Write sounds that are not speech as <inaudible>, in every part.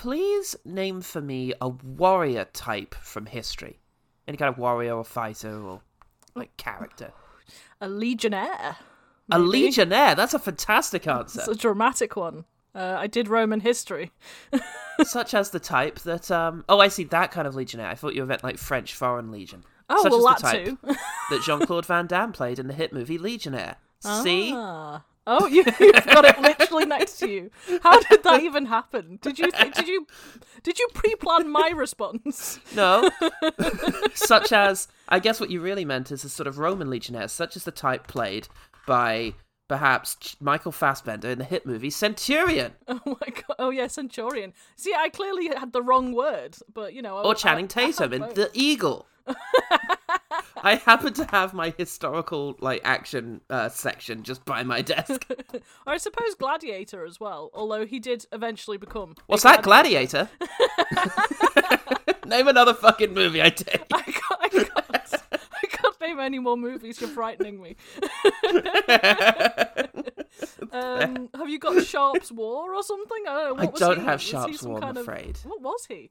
please name for me a warrior type from history. Any kind of warrior or fighter or like character. A legionnaire. A legionnaire. That's a fantastic answer. It's a dramatic one. Uh, I did Roman history. <laughs> Such as the type that um oh I see that kind of legionnaire. I thought you meant like French foreign legion. Oh, Such well, as the that type too. <laughs> that Jean Claude Van Damme played in the hit movie Legionnaire. See? Oh, you, <laughs> you've got it literally next to you. How did that even happen? Did you <laughs> did you did you pre-plan my response? No. <laughs> such as I guess what you really meant is a sort of Roman legionnaire, such as the type played by perhaps Michael Fassbender in the hit movie Centurion. <laughs> Oh my god! Oh yeah, Centurion. See, I clearly had the wrong word, but you know. I- Or Channing <laughs> I- I Tatum in both. The Eagle. <laughs> I happen to have my historical like action uh, section just by my desk. Or I suppose Gladiator as well. Although he did eventually become. What's that, Gladiator? Name another fucking movie I take. I can't, I can't. Name any more movies. You're frightening me. <laughs> um, have you got Sharp's War or something? I don't know. What I was don't he? have Was Sharp's War, I'm of- afraid. What was he?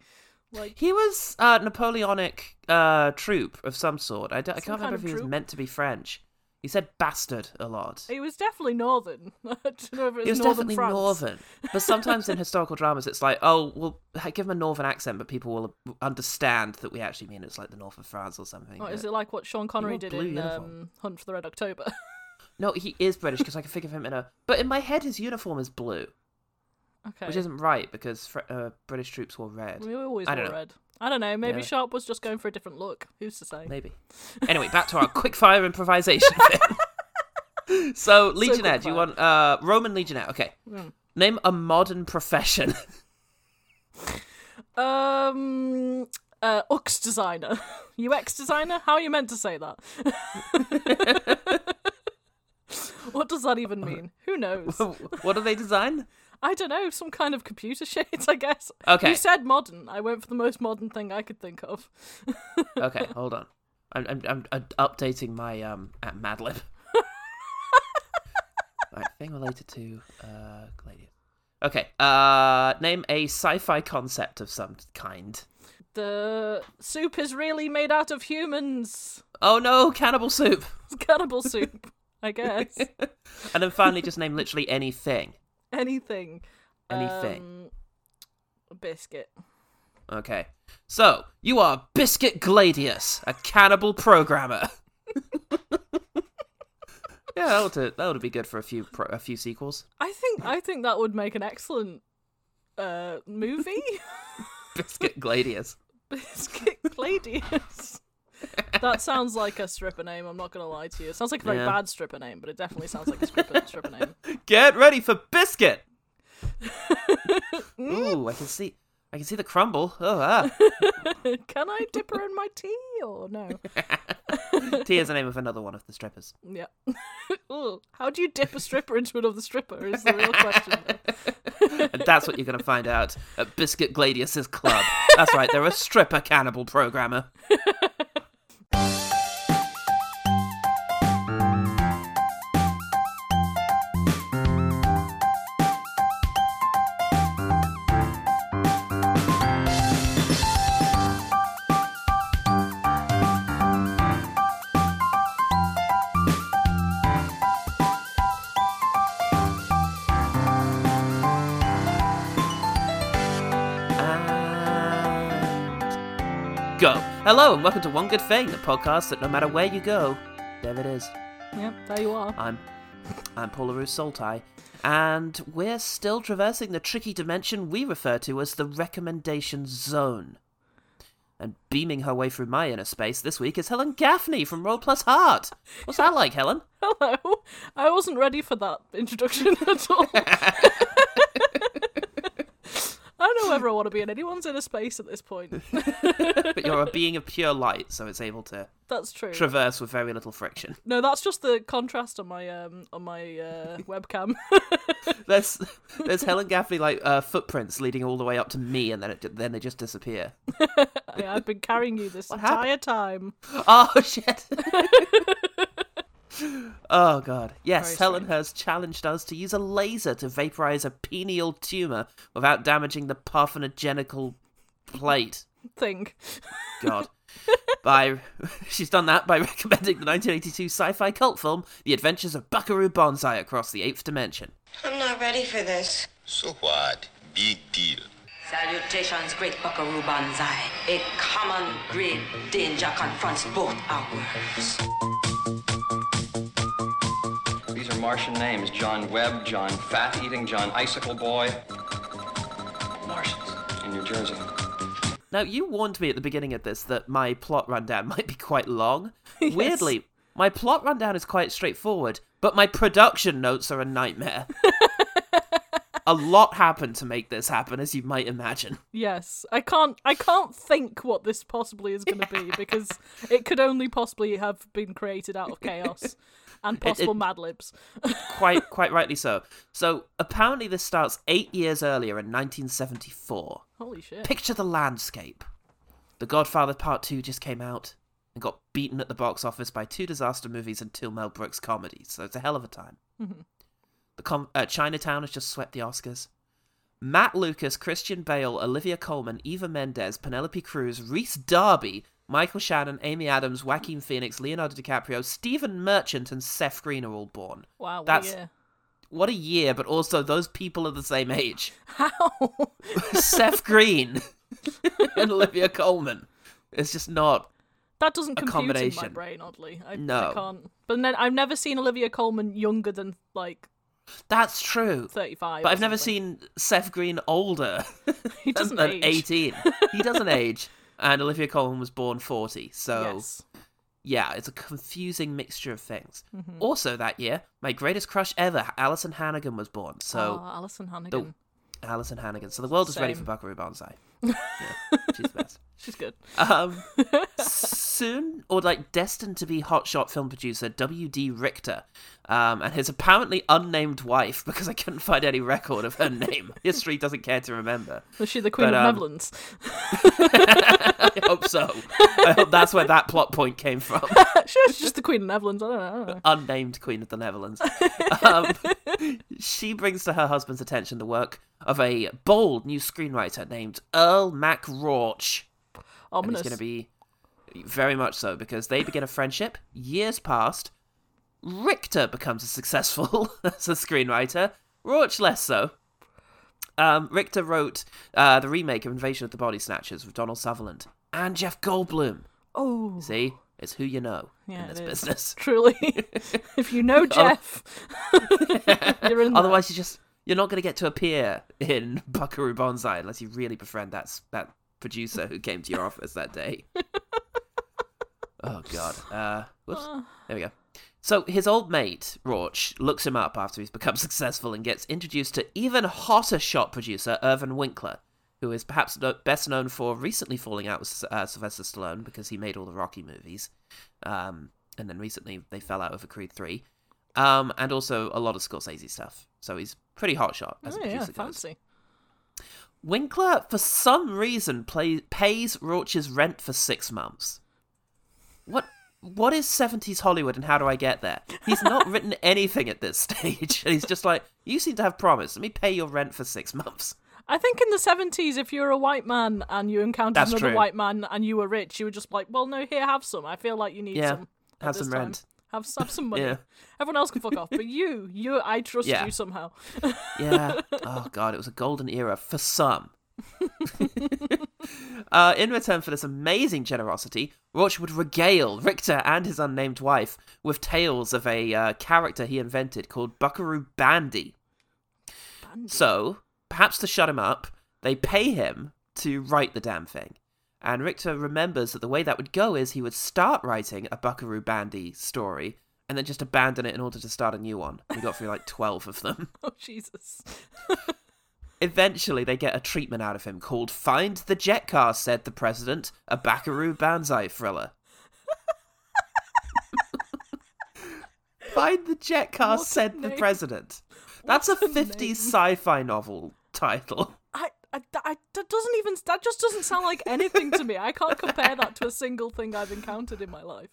Like He was a Napoleonic uh, troop of some sort. I, don't- I can't remember if he was meant to be French. He said bastard a lot. he was definitely northern. <laughs> I don't know if it was, He was northern definitely France. northern. But sometimes in <laughs> historical dramas, it's like, oh, we'll give him a northern accent, but people will understand that we actually mean it's like the north of France or something. Oh, is it like what Sean Connery did in um, Hunt for the Red October? <laughs> No, he is British because I can think of him in a. But in my head, his uniform is blue, okay. which isn't right because fr- uh, British troops wore red. we always I wore know. red. I don't know. Maybe Yeah. Sharp was just going for a different look. Who's to say? Maybe. <laughs> Anyway, back to our quickfire improvisation <laughs> thing. <laughs> so, Legionnaire, do you want uh, Roman Legionnaire? Okay. Mm. Name a modern profession. Um, uh, UX designer, UX designer. How are you meant to say that? what does that even mean? Who knows? what do they design? I don't know. Some kind of computer <laughs> shit, I guess. Okay. You said modern. I went for the most modern thing I could think of. <laughs> Okay, hold on. I'm, I'm, I'm, updating my um at Madlib. <laughs> right, thing related to uh Gladiator. Okay, uh, name a sci-fi concept of some kind. The soup is really made out of humans. Oh no, cannibal soup! It's cannibal soup, I guess. And then finally, just name literally anything. Anything. Anything. Um, biscuit. Okay, so you are Biscuit Gladius, a cannibal programmer. <laughs> yeah, that would that would be good for a few pro- a few sequels. I think I think that would make an excellent uh movie. <laughs> Biscuit Gladius. <laughs> Biscuit Gladius. That sounds like a stripper name. I'm not gonna lie to you. It sounds like a very Yeah. bad stripper name, but it definitely sounds like a stripper <laughs> stripper name. Get ready for biscuit. <laughs> Ooh, I can see, I can see the crumble. Oh, ah. <laughs> Can I dip her in my tea or no? tea is the name of another one of the strippers. Yeah. Ooh, How do you dip a stripper into another stripper? Is the real question. And that's what you're going to find out at Biscuit Gladius's club. That's right, they're a stripper cannibal programmer. And Hello, and welcome to One Good Thing, the podcast that no matter where you go, there it is. Yep, there you are. I'm I'm Paul LaRue Soltai, and we're still traversing the tricky dimension we refer to as the recommendation zone. And beaming her way through my inner space this week is Helen Gaffney from Roll Plus Heart. What's that like, Helen? <laughs> Hello. I wasn't ready for that introduction <laughs> at all. <laughs> I don't I want to be in anyone's inner space at this point. <laughs> <laughs> But you're a being of pure light, so it's able to That's true. traverse with very little friction. No, that's just the contrast on my um on my uh, <laughs> webcam. There's there's Helen Gaffney like uh, footprints leading all the way up to me, and then it, then they just disappear. I, I've been carrying you this What entire time. Oh shit! Oh god. Yes, Very Helen strange. has challenged us to use a laser to vaporize a pineal tumor without damaging the parthenogenical plate. <laughs> Thing. God. <laughs> by <laughs> she's done that by recommending the 1982 sci-fi cult film The Adventures of Buckaroo Banzai Across the Eighth Dimension. I'm not ready for this. So what? Big deal. Salutations, great Buckaroo Banzai. A common great danger confronts both our worlds. These are Martian names John Webb, John Fat Eating, John Icicle Boy. Martians in New Jersey. Now, you warned me at the beginning of this that my plot rundown <laughs> might be quite long. <laughs> Weirdly, my plot rundown is quite straightforward, but my production notes are a nightmare. <laughs> a lot happened to make this happen, as you might imagine. Yes, I can't. I can't think what this possibly is going to be because it could only possibly have been created out of chaos and possible Mad Libs. <laughs> Quite, quite rightly so. So, apparently, this starts eight years earlier in 1974. Holy shit! Picture the landscape. The Godfather Part 2 just came out and got beaten at the box office by two disaster movies and two Mel Brooks comedies, so it's a hell of a time. The com- uh, Chinatown has just swept the Oscars. Matt Lucas, Christian Bale, Olivia Colman, Eva Mendes, Penelope Cruz, Rhys Darby, Michael Shannon, Amy Adams, Joaquin Phoenix, Leonardo DiCaprio, Stephen Merchant, and Seth Green are all born. Wow, That's- yeah. What a year, but also those people are the same age. How? <laughs> Seth Green <laughs> and Olivia Colman. It's just not. that doesn't compute in my brain. Oddly, I, No. I can't. But then I've never seen Olivia Colman younger than like That's true. thirty-five. But I've never seen Seth Green older <laughs> He doesn't than age. 18. He doesn't age. And Olivia Colman was born 40. So, Yes. yeah, it's a confusing mixture of things. Mm-hmm. Also, that year, my greatest crush ever, Alyson Hannigan, was born. So, oh, Alyson Hannigan. Alyson Hannigan. So the world is ready for Same. Buckaroo Banzai. <laughs> yeah, she's the best. She's good. Um, <laughs> soon, or like destined to be hotshot film producer W.D. Richter, um, and his apparently unnamed wife, <laughs> because I couldn't find any record of her <laughs> name. History doesn't care to remember. Was she the Queen But, of um, Netherlands? I hope so. I hope that's where that plot point came from. she was just the Queen of Netherlands. I don't know. I don't know. Unnamed Queen of the Netherlands. Um, she brings to her husband's attention the work of a bold new screenwriter named Earl Mac Rauch. and it's going to be very much so because they begin a friendship. Years past, Richter becomes a successful <laughs> as a screenwriter. Rauch less so. Um, Richter wrote uh, the remake of Invasion of the Body Snatchers with Donald Sutherland and Jeff Goldblum. oh, See, it's who you know Yeah, in this business. <laughs> truly. <laughs> if you know Jeff, you're in. there. Otherwise, you just you're not going to get to appear in Buckaroo Banzai unless you really befriend that that producer who came to your office that day. <laughs> oh God. Uh, whoops. There we go. So his old mate Rauch looks him up after he's become <laughs> successful and gets introduced to even hotter shot producer Irwin Winkler, who is perhaps best known for recently falling out with uh, Sylvester Stallone because he made all the Rocky movies, um, and then recently they fell out over Creed Three, um, and also a lot of Scorsese stuff. So he's pretty hot shot as a Oh, yeah, producer goes. Winkler, for some reason, play, pays Rauch's rent for six months. What? What is 70s Hollywood and how do I get there? He's not <laughs> written anything at this stage. And <laughs> he's just like, you seem to have promise. Let me pay your rent for six months. I think in the seventies, if you're a white man and you encountered That's another true. white man and you were rich, you were just like, "Well, no, here, have some. I feel like you need Yeah, some. have some time. rent." Have, have some money. Yeah. Everyone else can fuck off, but you, you, I trust Yeah. you somehow. Yeah. <laughs> Oh, God, it was a golden era for some. uh, in return for this amazing generosity, Rauch would regale Richter and his unnamed wife with tales of a uh, character he invented called Buckaroo Bandy. So, perhaps to shut him up, they pay him to write the damn thing. And Richter remembers that the way that would go is he would start writing a Buckaroo Bandy story and then just abandon it in order to start a new one. He got through like <laughs> 12 of them. <laughs> Oh Jesus! <laughs> Eventually, they get a treatment out of him called Find the Jet Car, said the president, a Buckaroo Banzai thriller. Find the Jet Car, What said the name. president. That's a 50s sci fi novel title. I, that doesn't even. That just doesn't sound like anything to me. I can't compare that to a single thing I've encountered in my life.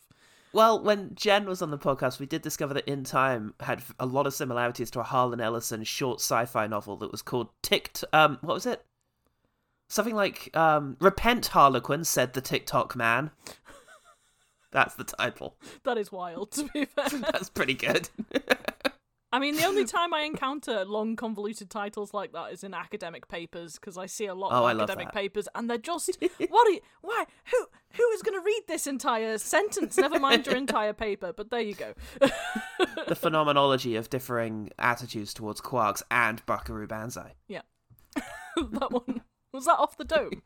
Well, when Jen was on the podcast, we did discover that In Time had a lot of similarities to a Harlan Ellison short sci-fi novel that was called Ticked. Um, what was it? Something like um, "Repent, Harlequin," said the Ticktockman. That's the title. That is wild, to be <laughs> fair. That's pretty good. <laughs> I mean, the only <laughs> time I encounter long, convoluted titles like that is in academic papers because I see a lot Oh, of love academic papers, and they're just <laughs> what? Are you, why? Who? Who is going to read this entire sentence? Never mind your entire paper. But there you go. <laughs> the phenomenology of differing attitudes towards quarks and Buckaroo Banzai. yeah, that one was that off the dome.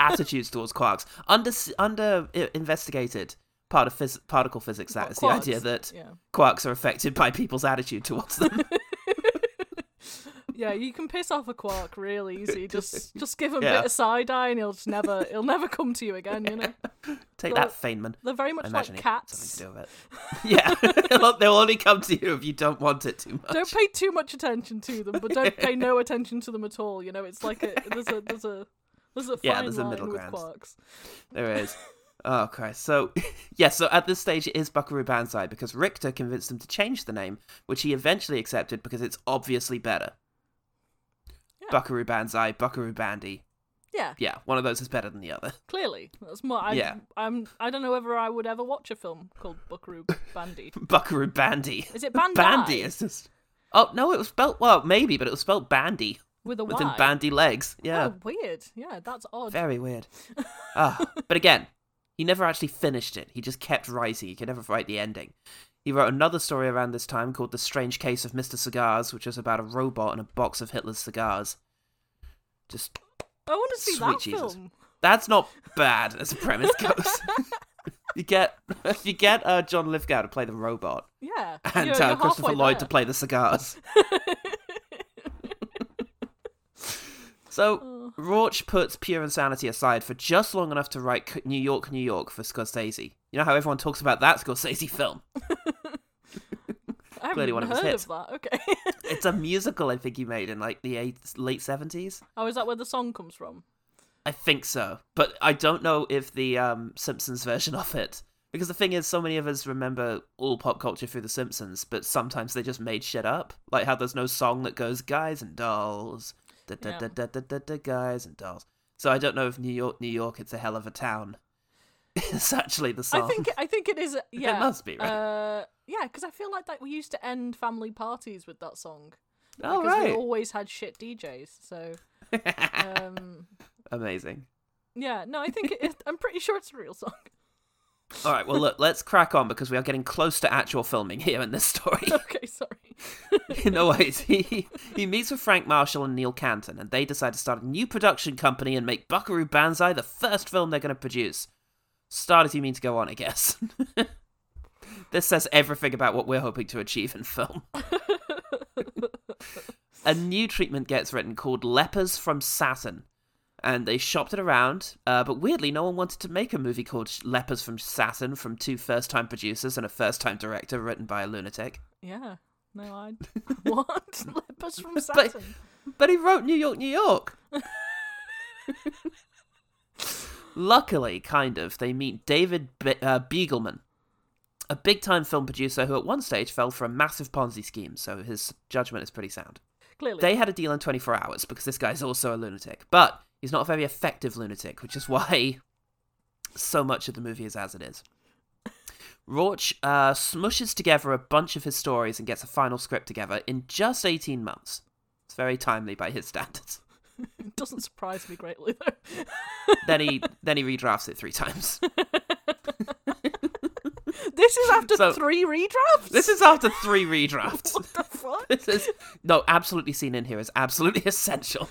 attitudes towards quarks. Under under investigated part of phys- particle physics. That is the idea that Yeah. quarks are affected by people's attitude towards them. <laughs> Yeah, you can piss off a quark real <laughs> easy. Just just give him a bit of side eye, and he'll just never <laughs> he'll never come to you again. You know, Take Well, that, Feynman. they're very much like cats. something to do with it. Yeah, they'll, they'll only come to you if you don't want it too much. Don't pay too much attention to them, but don't pay no attention to them at all. You know, it's like a there's a there's a there's a fine Yeah, there's a line middle with ground. quarks. There is. Oh Christ! So, <laughs> yeah. So at this stage, it is Buckaroo Banzai because Richter convinced him to change the name, which he eventually accepted because it's obviously better. Yeah. Buckaroo Banzai, Buckaroo Bandy. Yeah, Yeah, one of those is better than the other. clearly that's more. I, Yeah. I'm. I don't know whether I would ever watch a film called Buckaroo Bandy. <laughs> Buckaroo Bandy. Is it Bandai? Bandy is just. Oh no, it was spelt well, maybe, but it was spelt Bandy with a with Y. bandy legs. Yeah, Oh, weird. Yeah, that's odd. very weird. <laughs> Ah, but again, he never actually finished it. He just kept writing. He could never write the ending. He wrote another story around this time called The Strange Case of Mr. Cigars, which was about a robot and a box of Hitler's cigars. Just I want to see Sweet that Jesus. film. that's not bad as a premise <laughs> goes. you get <laughs> you get uh, John Lithgow to play the robot Yeah, and you're, uh, you're Christopher Lloyd to play the cigars. <laughs> so Rauch puts pure insanity aside for just long enough to write New York, New York for Scorsese. You know how everyone talks about that Scorsese film? <laughs> I clearly one of his heard hits. of that. Okay. <laughs> It's a musical I think he made in like the eight, late seventies. oh, is that where the song comes from? I think so, but I don't know if the um, Simpsons version of it. Because the thing is, so many of us remember all pop culture through The Simpsons, but sometimes they just made shit up. Like how there's no song that goes "Guys and Dolls," da Guys and Dolls. So I don't know if New York, New York, it's a hell of a town. It's actually the song. I think I think it is. Yeah, it must be, right? Uh, yeah, because I feel like that we used to end family parties with that song. oh because we always had shit DJs. So, um, amazing. yeah, no, I think it, I'm pretty sure it's a real song. All right, well look, let's crack on because we are getting close to actual filming here in this story. <laughs> okay, sorry. <laughs> in no ways. He he meets with Frank Marshall and Neil Canton, and they decide to start a new production company and make Buckaroo Banzai the first film they're going to produce. Start as you mean to go on, I guess. <laughs> this says everything about what we're hoping to achieve in film. a new treatment gets written called Lepers from Saturn. And they shopped it around, uh, but weirdly, no one wanted to make a movie called Lepers from Saturn from two first time producers and a first time director written by a lunatic. Yeah. No, I <laughs> what lepers from But- Saturn. But he wrote New York, New York. <laughs> Luckily, kind of, they meet David Be- uh, Begelman, a big time film producer who at one stage fell for a massive Ponzi scheme, so his judgment is pretty sound. Clearly, They had a deal in 24 hours because this guy's also a lunatic, but he's not a very effective lunatic, which is <laughs> why so much of the movie is as it is. Rauch uh, smushes together a bunch of his stories and gets a final script together in just 18 months. It's very timely by his <laughs> standards. it <laughs> doesn't surprise me greatly though. then he then he redrafts it three times. this is after So- three redrafts. This is after three redrafts. what the fuck? this is no absolutely seen in here is absolutely essential.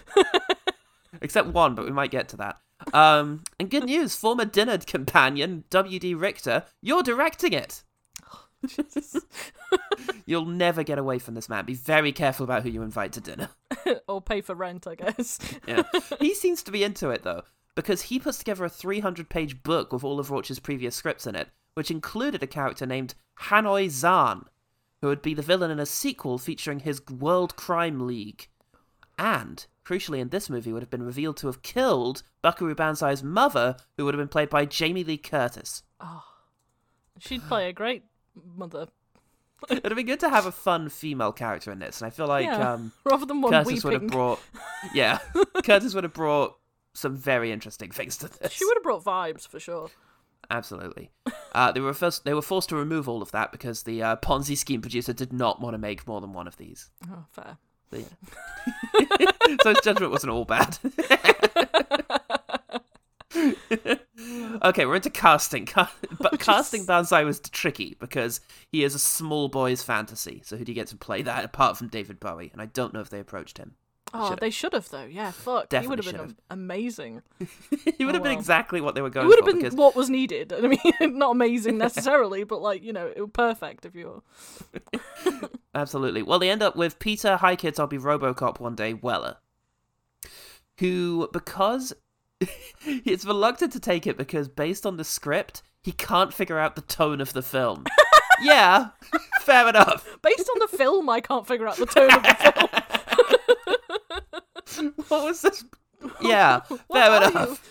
Except one, but we might get to that. Um, and good news, former dinner companion W.D. Richter, you're directing it. <laughs> You'll never get away from this man. Be very careful about who you invite to dinner. <laughs> or pay for rent, I guess. <laughs> Yeah. he seems to be into it though, because he puts together a 300 page book with all of Rauch's previous scripts in it, which included a character named Hanoi Xan, who would be the villain in a sequel featuring his World Crime League. And, crucially in this movie, would have been revealed to have killed Buckaroo Banzai's mother, who would have been played by Jamie Lee Curtis. Oh, She'd play a great mother. <laughs> It'd be good to have a fun female character in this, and I feel like yeah. um, <laughs> Rather than one Curtis would have brought, <laughs> yeah, Curtis would have brought some very interesting things to this. She would have brought vibes for sure. Absolutely. Uh, they were first. They were forced to remove all of that because the uh, Ponzi scheme producer did not want to make more than one of these. Oh, fair. <laughs> So, yeah. so his judgment wasn't all bad. <laughs> okay, we're into casting. Ca- but casting Banzai was tricky because he is a small boy's fantasy. So who do you get to play that apart from David Bowie? And I don't know if they approached him. Oh, Should've. they should have though. Yeah, fuck. he would have been am- amazing. <laughs> he would have been oh, wow. exactly what they were going It would have been because what was needed. <laughs> I mean, not amazing <laughs> necessarily, but like you know, it was perfect if you were. Absolutely. Well, they end up with Peter, hi kids, I'll be Robocop one day, Weller. Who, because he's reluctant to take it because based on the script, he can't figure out the tone of the film. yeah, fair enough. Based on the film, I can't figure out the tone of the film. <laughs> What was this? <laughs> <laughs> Yeah, fair enough.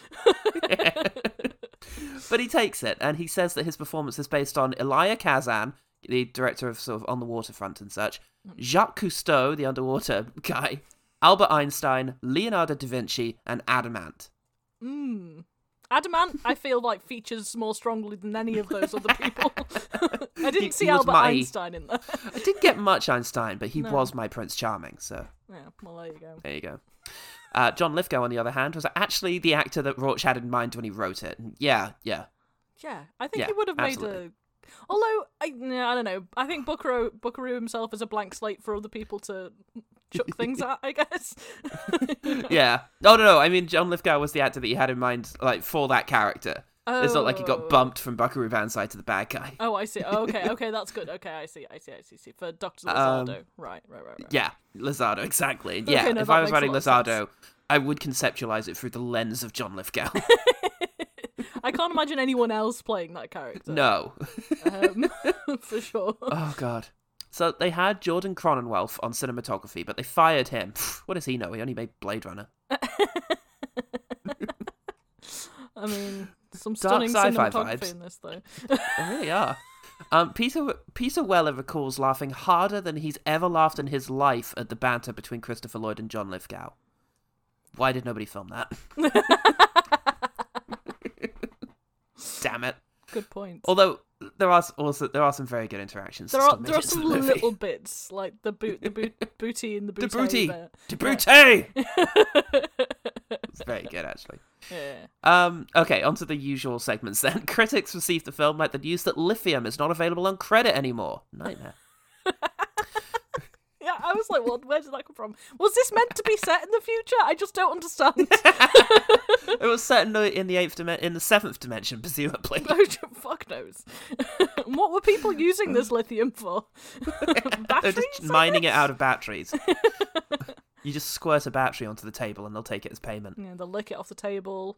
but he takes it, and he says that his performance is based on Elia Kazan, the director of sort of On the Waterfront and such, Jacques Cousteau, the underwater guy, Albert Einstein, Leonardo da Vinci, and Adam Ant. Mm. Adam Ant, I feel like features more strongly than any of those other people. <laughs> I didn't He- see he Albert my- Einstein in there. I didn't get much Einstein, but he No. was my Prince Charming, so yeah, well there you go. there you go. Uh, John Lithgow, on the other hand, was actually the actor that Rauch had in mind when he wrote it. Yeah, yeah. Yeah, I think Yeah, he would have made a. Although I, I don't know. I think Buckaroo, Buckaroo himself is a blank slate for other people to chuck things at. I guess. <laughs> <laughs> yeah. No, no, no. I mean, John Lithgow was the actor that you had in mind, like for that character. It's not like he Oh. got bumped from Buckaroo Banzai to the bad guy. Oh, I see. Oh, okay, okay, that's good. <laughs> Okay, I see. I see. I see. see. For Doctor Um, Lizardo, right, right, right, right. Yeah, Lizardo, exactly. And Yeah, no, if I was writing. Lizardo, I would conceptualize it through the lens of John Lithgow. I can't imagine anyone else playing that character. no. um, for sure. Oh god. So they had Jordan Cronenweth on cinematography, but they fired him. What does he know? He only made Blade Runner. <laughs> I mean, some Dark stunning sci-fi cinematography vibes. in this, though. They really are. Um, Peter Peter Weller recalls laughing harder than he's ever laughed in his life at the banter between Christopher Lloyd and John Lithgow. Why did nobody film that? <laughs> Damn it! Good point. Although there are also there are some very good interactions. there are there are some the little bits like the boot the boot <laughs> booty and the booty. Brute, bit. De Brute. It's very good actually. Yeah. Um, okay, onto the usual segments then. <laughs> Critics received the film like the news that Lithium is not available on credit anymore. Nightmare. <laughs> I was like, what? Where did that come from? Was this meant to be set in the future? I just don't understand. <laughs> it was set in the in the eighth dimension, in the seventh dimension, presumably. <laughs> <laughs> Fuck knows. what were people using this lithium for? They're Batteries? just mining it out of batteries. you just squirt a battery onto the table and they'll take it as payment. Yeah, they'll lick it off the table,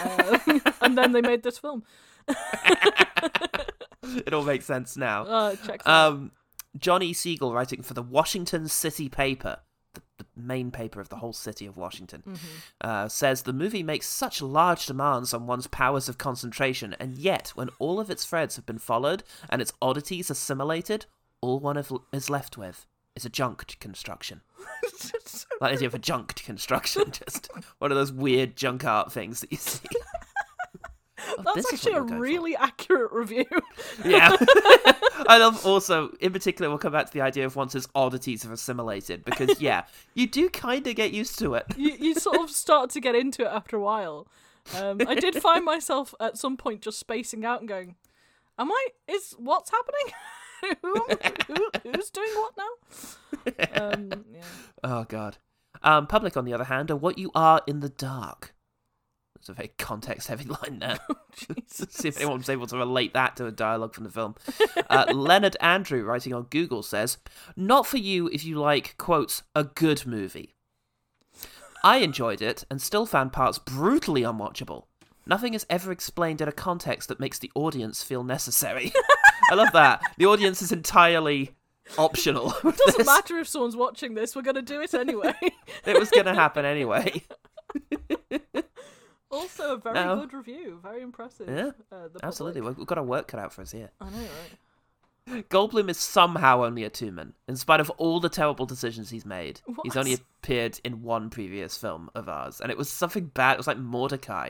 um, and then they made this film. It all makes sense now. Uh, check. Um, Um, Johnny Siegel, writing for the Washington City paper, the, the main paper of the whole city of Washington, uh, says the movie makes such large demands on one's powers of concentration, and yet, when all of its threads have been followed and its oddities assimilated, all one of, is left with is a junked construction. <laughs> Like idea of a junked construction, <laughs> just one of those weird junk art things that you see. Oh, That's this is what actually a you're for. really accurate review. Yeah. <laughs> I love also, in particular, we'll come back to the idea of once its oddities have assimilated, because, yeah, you do kind of get used to it. you, you sort of start to get into it after a while. Um, I did find myself at some point just spacing out and going, "Am I? Is what's happening? <laughs> who, who, who's doing what now?" <laughs> Um, yeah. Oh, God. Um, public, on the other hand, are what you are in the dark. It's a very context heavy <laughs> line there. See if anyone was able to relate that to a dialogue from the film. Uh, <laughs> Leonard Andrew, writing on Google, says, Not for you if you like, quotes, a good movie. I enjoyed it and still found parts brutally unwatchable. Nothing is ever explained in a context that makes the audience feel necessary. <laughs> I love that. The audience is entirely optional. with Doesn't this. matter if someone's watching this. We're gonna do it anyway. It was going to happen anyway. Also, a very No. good review. Very impressive. Yeah, uh, the Absolutely, public. we've got our work cut out for us here. I know, right? Goldblum is somehow only a two-man, in spite of all the terrible decisions he's made. He's only appeared in one previous film of ours, and it was something bad. It was like Mortdecai,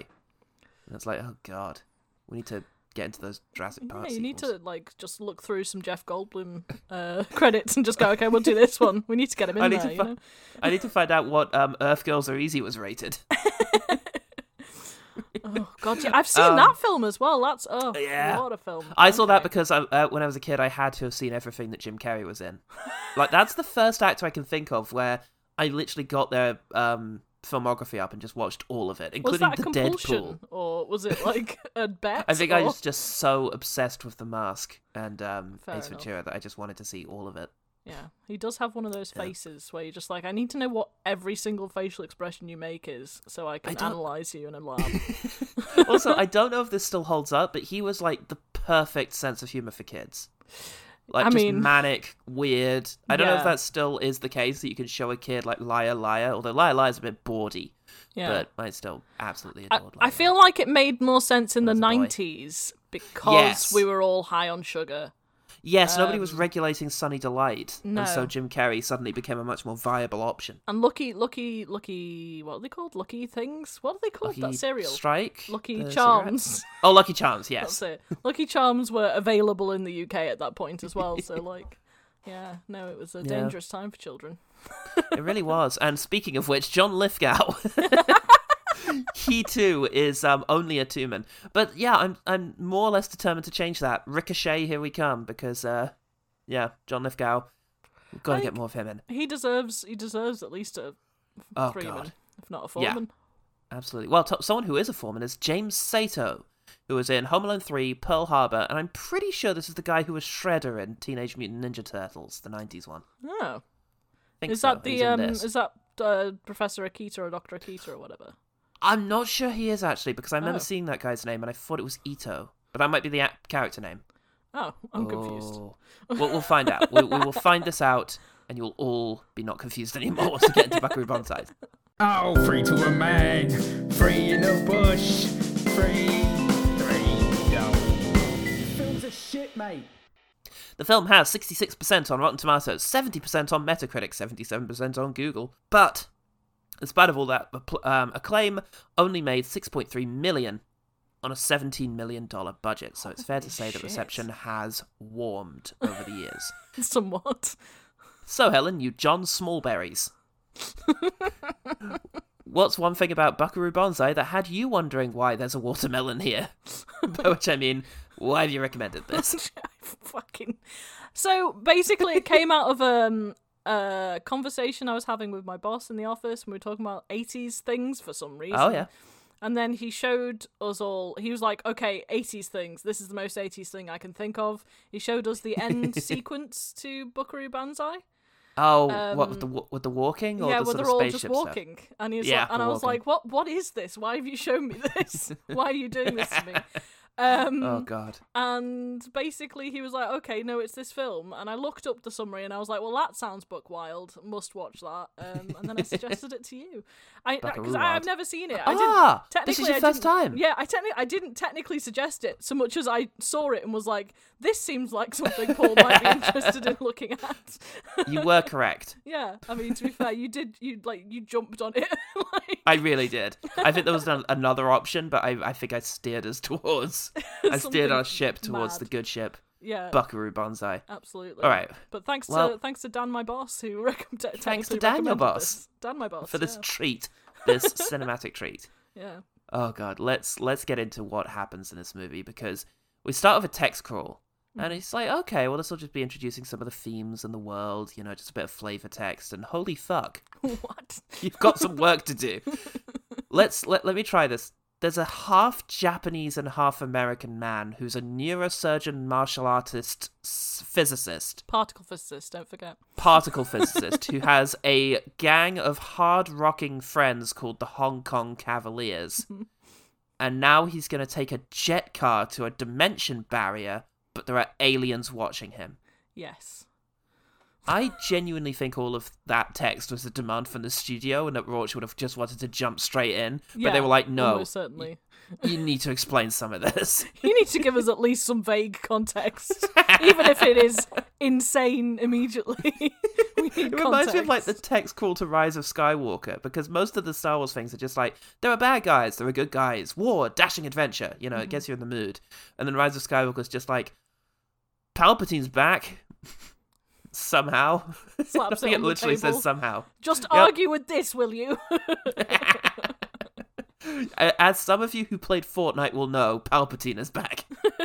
and it's like, oh god, we need to get into those Jurassic Park. Yeah, you need sequels. to like just look through some Jeff Goldblum uh, <laughs> credits and just go, okay, we'll do this one. We need to get him in I need there. to you know? I need to find out what um, Earth Girls Are Easy was rated. <laughs> <laughs> Oh God, yeah, I've seen Um, that film as well. That's oh, yeah. what a film. I saw that because I, uh, when I was a kid, I had to have seen everything that Jim Carrey was in. Like that's the first actor I can think of where I literally got their um, filmography up and just watched all of it, including the Deadpool. or was it like <laughs> a bet? I think I was just so obsessed with The Mask and um, Fair Ace enough. Ventura that I just wanted to see all of it. Yeah, he does have one of those faces where you're just like, I need to know what every single facial expression you make is, so I can don't- analyze you in a lab. <laughs> <laughs> also, I don't know if this still holds up, but he was like the perfect sense of humor for kids. Like I just mean- <laughs> manic, weird. I don't know if that still is the case that you can show a kid like Liar Liar, although Liar liar is a bit bawdy, Yeah. but I still absolutely I, adored I Liar feel like it made more sense in the As boy. 90s because Yes. we were all high on sugar. Yes, nobody was regulating Sunny Delight, and so um. Jim Carrey suddenly became a much more viable option. And Lucky, Lucky, Lucky, what are they called? Lucky Things? What are they called? Lucky that cereal? Strike, Lucky Charms. cigarette? Oh, Lucky Charms, yes. That's it. Lucky Charms were available in the UK at that point as well, so <laughs> like, yeah, no, it was a Yeah. dangerous time for children. It really was. And speaking of which, John Lithgow. <laughs> <laughs> he too is um, only a two man. But yeah, I'm I'm more or less determined to change that. Ricochet, here we come, because uh yeah, John Lithgow. We've got to get more of him in. He deserves, he deserves at least a Oh three man, if not a Yeah. foreman. Absolutely. Well, t- someone who is a foreman is James Saito, who was in Home Alone 3, Pearl Harbor, and I'm pretty sure this is the guy who was Shredder in Teenage Mutant Ninja Turtles, the 90s one. Oh, is so. that the um? Is that uh, Professor Hikita or Doctor Hikita or whatever? I'm not sure he is actually, because I remember Oh. seeing that guy's name and I thought it was Ito. But that might be the a- character name. Oh, I'm confused. Oh. We'll, we'll find out. we, we will find this out, and you'll all be not confused anymore once we get into Buckaroo Banzai. Oh, free to a man, free in the bush, free, free, yo. Film's a shit, mate. The film has 66% on Rotten Tomatoes, 70% on Metacritic, 77% on Google. But, in spite of all that, um, Acclaim only made 6.3 million on a 17 million dollar budget. So it's fair to say that reception has warmed over the years. <laughs> Somewhat. So, Helen, you John Smallberries. What's one thing about Buckaroo Banzai that had you wondering why there's a watermelon here? <laughs> By which I mean, why have you recommended this? <laughs> Fucking. So basically, it came out of um a conversation I was having with my boss in the office, and we were talking about '80s things for some reason. Oh, yeah. And then he showed us all. He was like, "Okay, '80s things. This is the most '80s thing I can think of." He showed us the end <laughs> sequence to Buckaroo Banzai. Oh, what with Um, the with the walking or yeah, the where they're all just spaceship stuff? walking, and he's Yeah, like, and I was walking. like, "What? What is this? Why have you shown me this? <laughs> Why are you doing this to me?" <laughs> Um, Oh god. and basically, he was like, "Okay, no, it's this film." And I looked up the summary, and I was like, "Well, that sounds book wild. Must watch that." Um, and then I suggested it to you. I <laughs> because I've never seen it. I Ah, didn't, this is technically, your first time. Yeah, I technically I didn't technically suggest it so much as I saw it and was like, "This seems like something Paul might be <laughs> interested in looking at." You were correct. <laughs> yeah, I mean, to be fair, you did you like you jumped on it. like, I really did. I think there was an, another option, but I, I think I steered us towards. <laughs> I steered our ship towards the good ship, yeah, Buckaroo Banzai. absolutely. All right. But thanks Well- to thanks to Dan, my boss, who <laughs> recommended. Thanks to Dan, your boss. this. Dan, my boss. for this yeah. treat, this <laughs> cinematic treat. yeah. Oh god, let's let's get into what happens in this movie because we start with a text crawl. Mm. And it's like, okay, well, this will just be introducing some of the themes and the world, you know, just a bit of flavor text. And holy fuck, what? you've got some work to do. Let's let let me try this. There's a half Japanese and half American man who's a neurosurgeon, martial artist, physicist, Particle physicist. Don't forget. particle physicist who <laughs> has a gang of hard rocking friends called the Hong Kong Cavaliers. <laughs> and now he's going to take a jet car to a dimension barrier, but there are aliens watching him. Yes. I genuinely think all of that text was a demand from the studio, and that Rauch would have just wanted to jump straight in, but Yeah, they were like, "No, certainly. you need to explain some of this." <laughs> You need to give us at least some vague context, <laughs> even if it is insane immediately. <laughs> It reminds me of like the text call to Rise of Skywalker because most of the Star Wars things are just like there are bad guys, there are good guys, war, dashing adventure. You know, Mm-hmm. it gets you in the mood. And then Rise of Skywalker is just like Palpatine's back somehow. Slaps <laughs> I think it it literally table. says somehow. Just argue with this, will you? <laughs> As some of you who played Fortnite will know, Palpatine is back. <laughs>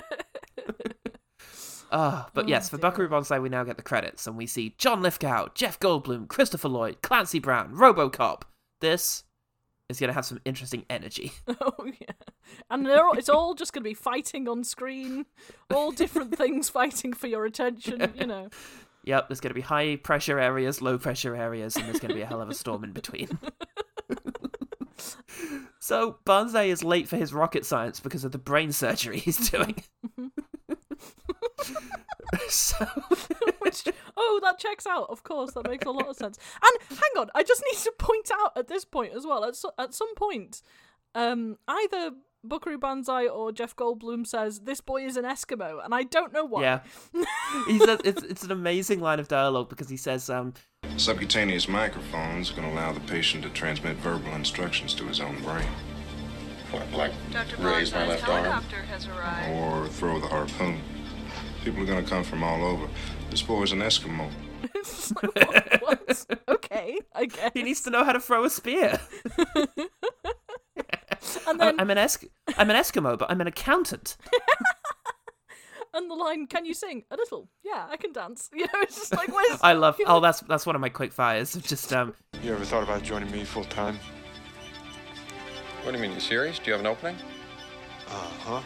Ah, but yes, for Buckaroo Banzai, we now get the credits, and we see John Lithgow, Jeff Goldblum, Christopher Lloyd, Clancy Brown, RoboCop. This is going to have some interesting energy. oh yeah, and all, it's all just going to be fighting on screen, all different things fighting for your attention. You know, Yep, there's going to be high pressure areas, low pressure areas, and there's going to be a hell of a storm in between. <laughs> so, Banzai is late for his rocket science because of the brain surgery he's doing. so, which oh that checks out. Of course, that makes a lot of sense. And hang on, I just need to point out at this point as well. At so, at some point, um, either Buckaroo Banzai or Jeff Goldblum says this boy is an Eskimo, and I don't know why. yeah. <laughs> He says it's, it's an amazing line of dialogue because he says, um, Subcutaneous microphones can allow the patient to transmit verbal instructions to his own brain. What, like Dr. raise my left arm? helicopter has arrived. Or throw the harpoon. People are gonna come from all over. This boy is an Eskimo. Like, <laughs> what, what? okay, I guess. he needs to know how to throw a spear. <laughs> and I- then I'm an Esk- I'm an Eskimo, but I'm an accountant. <laughs> and the line, "Can you sing a little?" Yeah, I can dance. <laughs> You know, it's just like where's <laughs> I love. Oh, that's that's one of my quick fires. Just um, You ever thought about joining me full time? What do you mean, you serious? Do you have an opening? Uh huh.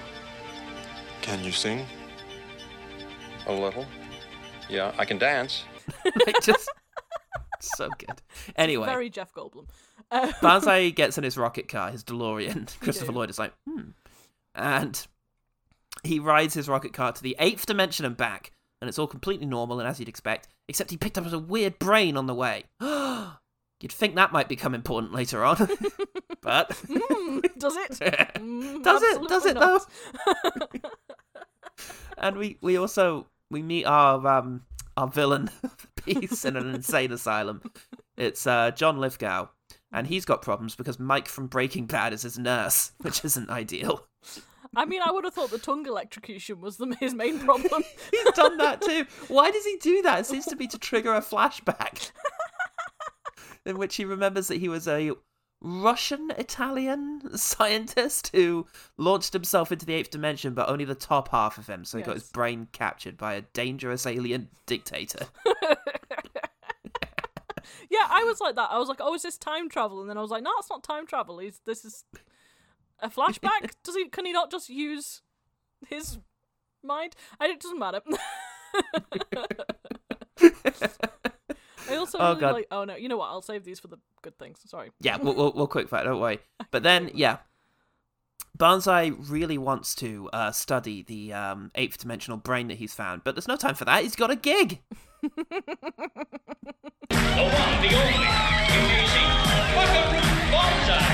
Can you sing? A little. Yeah, I can dance. like just <laughs> so good. Anyway, very Jeff Goldblum. Uh, Banzai <laughs> gets in his rocket car, his DeLorean. Christopher. Lloyd is like, hmm. And he rides his rocket car to the eighth dimension and back, and it's all completely normal and as you'd expect, except he picked up a weird brain on the way. <gasps> You'd think that might become important later on. <laughs> but mm, does it? Mm, does it? Does it absolutely though? and we we also we meet our um our villain <laughs> of the piece in an insane asylum. It's uh John Lithgow. And he's got problems because Mike from Breaking Bad is his nurse, <laughs> which isn't ideal. I mean, I would have thought the tongue electrocution was the, his main problem. <laughs> He's done that too. Why does he do that? It seems to be to trigger a flashback in which he remembers that he was a Russian Italian <laughs> scientist who launched himself into the eighth dimension, but only the top half of him. So he got his brain captured by a dangerous alien dictator. <laughs> yeah, I was like that. I was like, "Oh, is this time travel?" And then I was like, "No, it's not time travel. He's this is a flashback. <laughs> Does he? Can he not just use his mind? I, it doesn't matter." I also Oh, really God. like. Oh no, you know what? I'll save these for the good things. Sorry. Yeah, we'll, we'll, we'll quick fire, don't worry. <laughs> But then, yeah, Banzai really wants to uh, study the um, eighth dimensional brain that he's found, but there's no time for that. He's got a gig. <laughs> The one, the only, amazing Buckaroo Banzai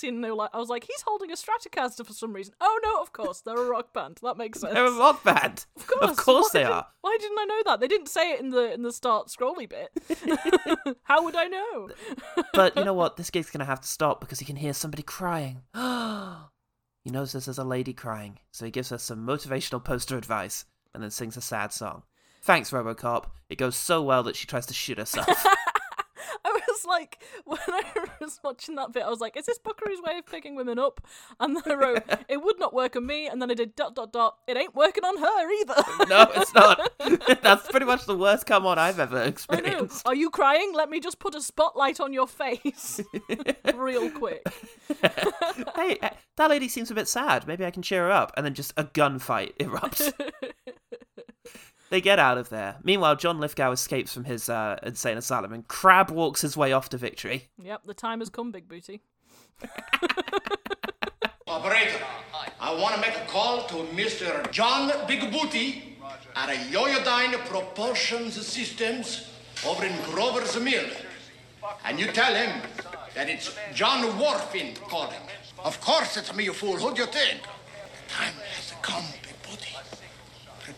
came onto that scene and they were like, I was like, he's holding a Stratocaster for some reason. Oh no, of course, they're a rock band. That makes sense. <laughs> They're a rock band. <laughs> Of course, Of course they did- are. Why didn't I know that? They didn't say it in the in the start scrolly bit. <laughs> How would I know? But you know what? This gig's going to have to stop because he can hear somebody crying. <gasps> he knows this as a lady crying, so he gives her some motivational poster advice and then sings a sad song. Thanks, Robocop. It goes so well that she tries to shoot herself. <laughs> I was like, <laughs> when I was watching that bit, I was like, is this Buckaroo's way of picking women up? And then I wrote, <laughs> it would not work on me. And then I did dot dot dot. It ain't working on her either. no, it's not. That's pretty much the worst come on I've ever experienced. Are you crying? Let me just put a spotlight on your face real quick. hey, uh, that lady seems a bit sad. Maybe I can cheer her up. And then just a gunfight erupts. They get out of there. Meanwhile, John Lithgow escapes from his uh, insane asylum, and Crab walks his way off to victory. Yep, the time has come, Big Booty. <laughs> Operator, I want to make a call to Mr. John Big Booty at a Yoyodyne Propulsion Systems over in Grover's Mill. And you tell him that it's John Whorfin calling. Of course it's me, you fool. Who do you think? The time has come, Big Booty.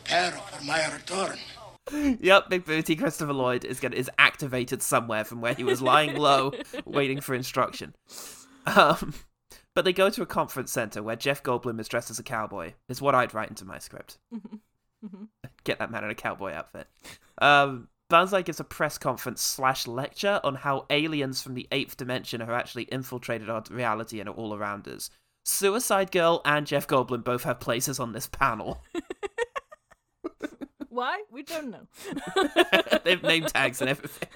Prepare for my return. Yep, Big Booty Christopher Lloyd is gonna, is activated somewhere from where he was lying low, <laughs> waiting for instruction. Um, but they go to a conference center where Jeff Goldblum is dressed as a cowboy. Is what I'd write into my script. <laughs> Get that man in a cowboy outfit. Um, Banzai gives a press conference slash lecture on how aliens from the eighth dimension have actually infiltrated our reality and are all around us. Suicide Girl and Jeff Goldblum both have places on this panel. <laughs> Why? We don't know. <laughs> They've name tags and everything.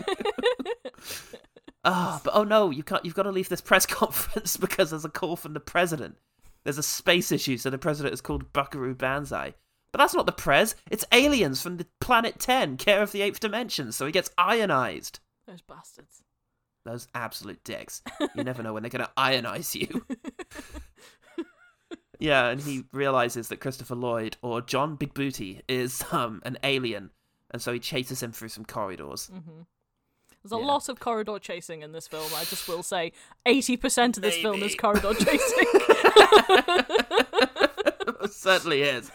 Ah, but oh no, you can't. You've got to leave this press <laughs> conference because there's a call from the president. There's a space issue, so the president is called Buckaroo Banzai. But that's not the Prez. It's aliens from the planet Ten, care of the eighth dimension. So he gets ionized. Those bastards. Those absolute dicks. You never know when they're gonna ionize you. <laughs> yeah, and he realizes that Christopher Lloyd or John Big Booty is um an alien, and so he chases him through some corridors. There's a lot of corridor chasing in this film. I just will say 80% of this film is corridor <laughs> chasing. <laughs> certainly is.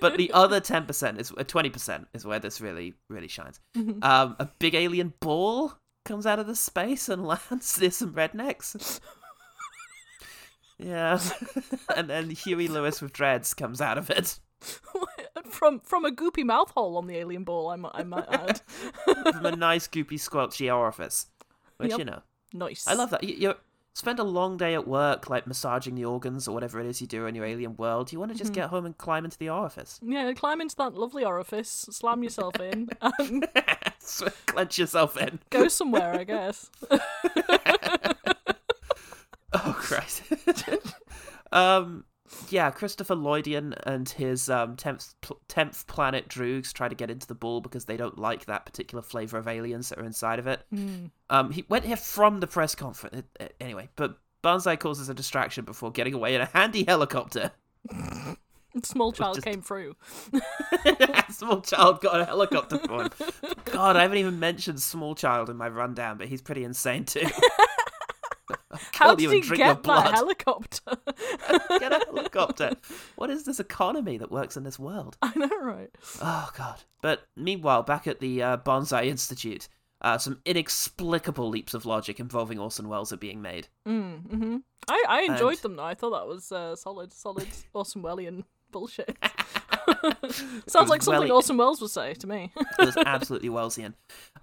But the other ten percent is uh, twenty percent is where this really really shines. Um, a big alien ball comes out of the space and <laughs> lands near some rednecks. Yeah, <laughs> and then Huey Lewis with dreads comes out of it. <laughs> from from a goopy mouth hole on the alien ball, I might, I might <laughs> add. from a nice goopy squelchy orifice, which Yep. you know nice. I love that. You, you spend a long day at work, like massaging the organs or whatever it is you do in your alien world. You want to just mm-hmm. get home and climb into the orifice, Yeah, climb into that lovely orifice, slam yourself in, um, and clench yourself in. go somewhere, I guess. <laughs> Oh Christ. <laughs> um yeah, Christopher Lloydian and his um tenth pl- tenth planet Droogs try to get into the ball because they don't like that particular flavor of aliens that are inside of it. Um, he went here from the press conference uh, uh, anyway, but Banzai causes a distraction before getting away in a handy helicopter. <laughs> Small child just- came through. Small child got a helicopter for him. God, I haven't even mentioned Small Child in my rundown, but he's pretty insane too. How you did and he drink your get blood. that helicopter? <laughs> Get a helicopter. What is this economy that works in this world? I know, right? Oh god. But meanwhile, back at the uh, Banzai Institute, uh, some inexplicable leaps of logic involving Orson Welles are being made. I, I enjoyed And- them though. I thought that was uh, solid, solid <laughs> Orson Wellian bullshit. <laughs> Sounds like something Welly- Orson Welles would say to me. It was absolutely Wellesian.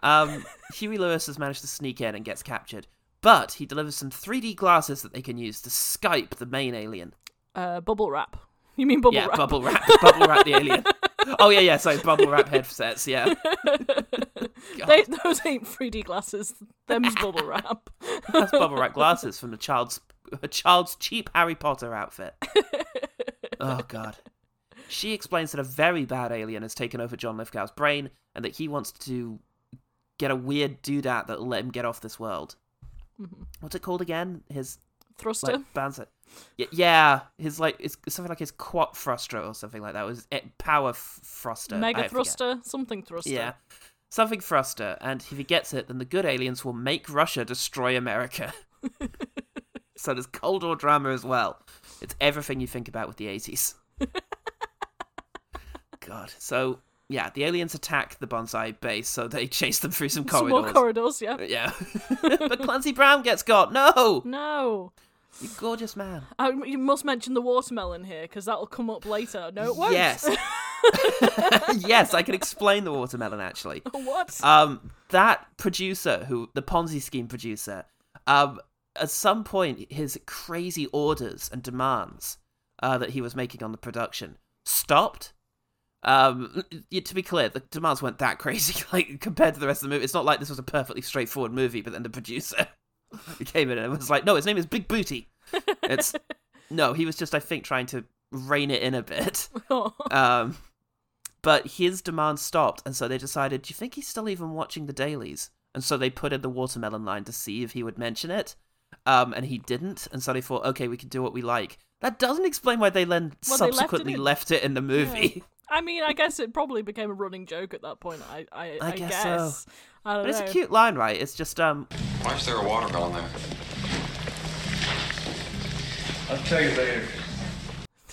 Um, Huey Lewis has managed to sneak in and gets captured, but he delivers some 3D glasses that they can use to Skype the main alien. uh, bubble wrap. You mean bubble yeah, wrap? bubble wrap, bubble wrap the alien. <laughs> Oh yeah, yeah. Sorry, bubble wrap headsets. Yeah, <laughs> They, those ain't 3D glasses. Them's bubble wrap. that's bubble wrap glasses from the child's a child's cheap Harry Potter outfit. <laughs> oh god. She explains that a very bad alien has taken over John Lithgow's brain and that he wants to get a weird doodat that'll let him get off this world. Mm-hmm. What's it called again? His Thruster. like Y- yeah, his like it's something like his quad thruster or something like that. It was it, power f- thruster. Mega thruster. Something thruster. Yeah. Something thruster, and if he gets it, then the good aliens will make Russia destroy America. <laughs> so there's Cold War drama as well. It's everything you think about with the 80s. <laughs> God. So, yeah, the aliens attack the Banzai base, so they <laughs> chase them through some Some corridors. more corridors, yeah. yeah. <laughs> <laughs> but Clancy Brown gets got. No! No. You gorgeous man. I, you must mention the watermelon here because that'll come up later. No, it won't. Yes. yes, I can explain the watermelon actually. what? Um, that producer, who the Ponzi scheme producer, um, at some point, his crazy orders and demands uh, that he was making on the production stopped. Um, <clears throat> to be clear, the demands weren't that <laughs> crazy, like compared to the rest of the movie. It's not like this was a perfectly straightforward movie, but then the producer <laughs> came in and was like, "No, his name is Big Booty." It's <laughs> no, he was just, I think, trying to rein it in a bit. Um, but his demand stopped, and so they decided, do you think he's still even watching the dailies? And so they put in the watermelon line to see if he would mention it. Um, and he didn't, and so they thought, okay, we can do what we like. That doesn't explain why they then Well, they left it subsequently left it in the movie. I mean, I guess it probably became a running joke at that point. I, I, I guess so. I don't But it's a cute line, right? It's just um, Why is there a water watermelon there? I'll tell you later.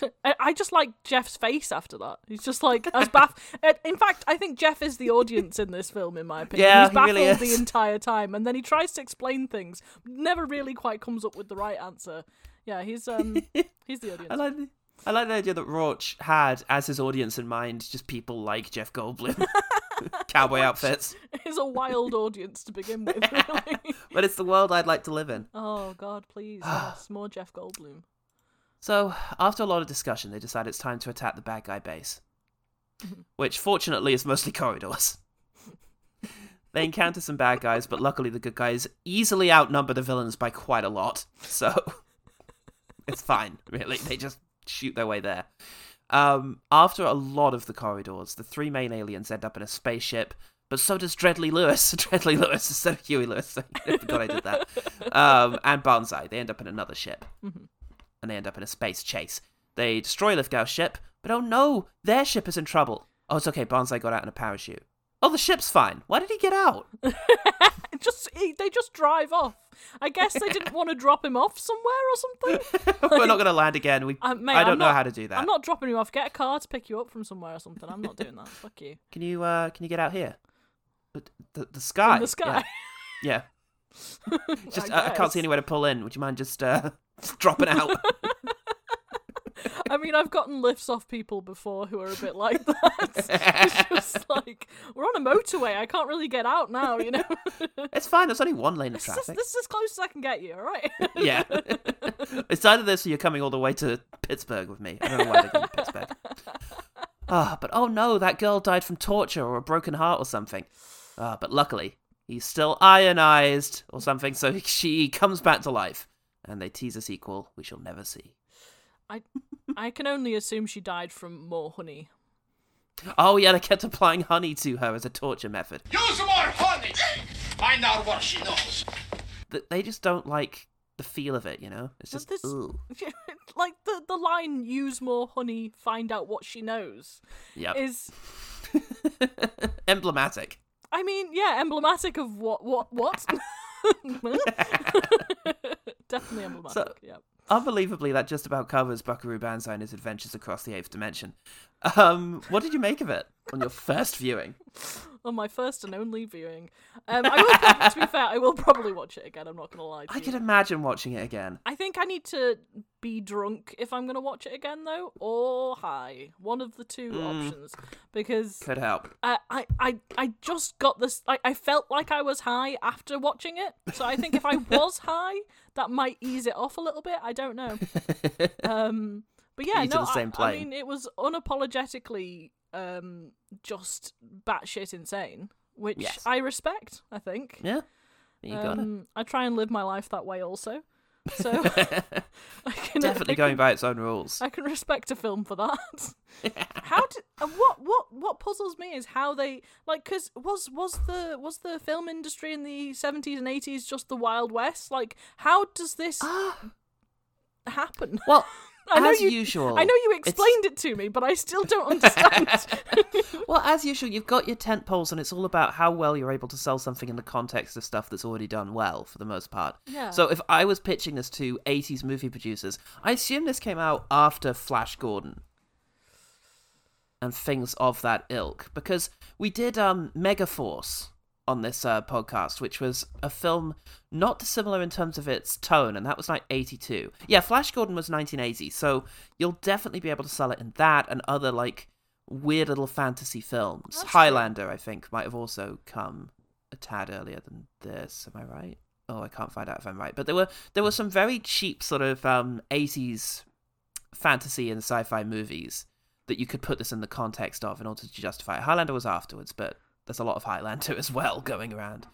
<laughs> I, I just like Jeff's face after that. He's just like as baff. uh, In fact, I think Jeff is the audience in this film, in my opinion. Yeah, He's he baffled really the <laughs> entire time, and then he tries to explain things, never really quite comes up with the right answer. Yeah, he's um, <laughs> he's the audience. I like the, I like the idea that Rauch had as his audience in mind just people like Jeff Goldblum, <laughs> cowboy outfits. He's a wild audience to begin <laughs> with. Really. <laughs> But it's the world I'd like to live in. oh God, please, yes, <sighs> more Jeff Goldblum. So, after a lot of discussion, they decide it's time to attack the bad guy base, which fortunately is mostly corridors. they encounter some bad guys, but luckily the good guys easily outnumber the villains by quite a lot, so it's fine, really. They just shoot their way there. Um, after a lot of the corridors, the three main aliens end up in a spaceship, but so does Dreadly Lewis. <laughs> Dreadly Lewis instead of Huey Lewis. I forgot I did that. Um, and Banzai. They end up in another ship and they end up in a space chase. They destroy Lithgow's ship, but oh no, their ship is in trouble. Oh, it's okay, Banzai got out in a parachute. Oh, the ship's fine. Why did he get out? <laughs> Just he, they just drive off. I guess they didn't want to drop him off somewhere or something. <laughs> We're not going to land again. We, <laughs> Uh, mate, I don't I'm know how to do that. I'm not dropping you off. Get a car to pick you up from somewhere or something. I'm not doing that. Fuck you. Can you, uh, can you get out here? The, the, the sky. In the sky. Yeah. yeah. Just, I I, I can't see anywhere to pull in. Would you mind just uh, dropping out? I mean, I've gotten lifts off people before who are a bit like that. <laughs> it's just like we're on a motorway. I can't really get out now. You know. <laughs> it's fine. There's only one lane of This is, traffic. this is as close as I can get you. All right. <laughs> yeah. it's either this or you're coming all the way to Pittsburgh with me. I don't know why they're going to Pittsburgh. Ah, but oh no, that girl died from torture or a broken heart or something. Ah, but luckily, he's still ionized or something, so she comes back to life. And they tease a sequel we shall never see. I I can only assume she died from more honey. Oh yeah, they kept applying honey to her as a torture method. Use more honey. Find out what she knows. Th- They just don't like the feel of it, you know? It's just, This- ooh. <laughs> like the the line "use more honey, find out what she knows" Yep. is <laughs> Emblematic. I mean, yeah, emblematic of what what what. <laughs> Definitely emblematic. So- yeah. Unbelievably, that just about covers Buckaroo Banzai and his adventures across the eighth dimension. Um, what did you make of it on your first viewing? <laughs> On my first and only viewing, um, I will. Probably, <laughs> to be fair, I will probably watch it again. I'm not gonna lie. I you. can imagine watching it again. I think I need to be drunk if I'm gonna watch it again, though, or high. One of the two Mm. options, because Could help. I, I, I, I just got this. I, I felt like I was high after watching it, so I think if I <laughs> was high, that might ease it off a little bit. I don't know. Um, but yeah, no, the same I, I mean, it was unapologetically um just batshit insane, which Yes. I respect. I think. Yeah, you got it. Um, I try and live my life that way also. So <laughs> <laughs> I can Definitely I going by its own rules. I can respect a film for that. <laughs> how did uh, what what what puzzles me is how they like because was was the was the film industry in the seventies and eighties just the Wild West? Like, how does this <gasps> happen? Well, I as you, usual, I know you it's- explained it to me, but I still don't understand. <laughs> Well, as usual, you've got your tent poles, and it's all about how well you're able to sell something in the context of stuff that's already done well, for the most part. Yeah. So, if I was pitching this to 80s movie producers, I assume this came out after Flash Gordon and things of that ilk, because we did um, Megaforce on this uh, podcast, which was a film not dissimilar in terms of its tone, and that was like 82. Yeah, Flash Gordon was 1980, so you'll definitely be able to sell it in that and other like weird little fantasy films. That's. Highlander, I think, might have also come a tad earlier than this. Am I right? Oh, I can't find out if I'm right. But there were there were some very cheap sort of um, 80s fantasy and sci-fi movies that you could put this in the context of in order to justify it. Highlander was afterwards, but there's a lot of Highlander <laughs> as well going around.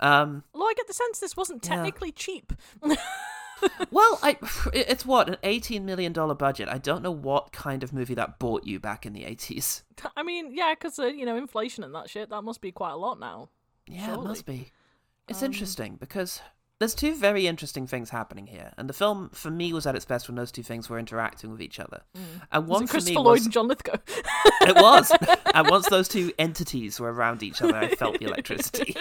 Um, Although I get the sense this wasn't Yeah. technically cheap. <laughs> well, I, <laughs> it's what an 18 million dollar budget. I don't know what kind of movie that bought you back in the 80s. I mean, yeah, because uh, you know inflation and that shit. That must be quite a lot now. Yeah, Surely. it must be. It's Um, interesting because there's two very interesting things happening here, and the film for me was at its best when those two things were interacting with each other. Mm. And Was one it Christopher Lloyd was and John Lithgow? it was, <laughs> and once those two entities were around each other, I felt the electricity.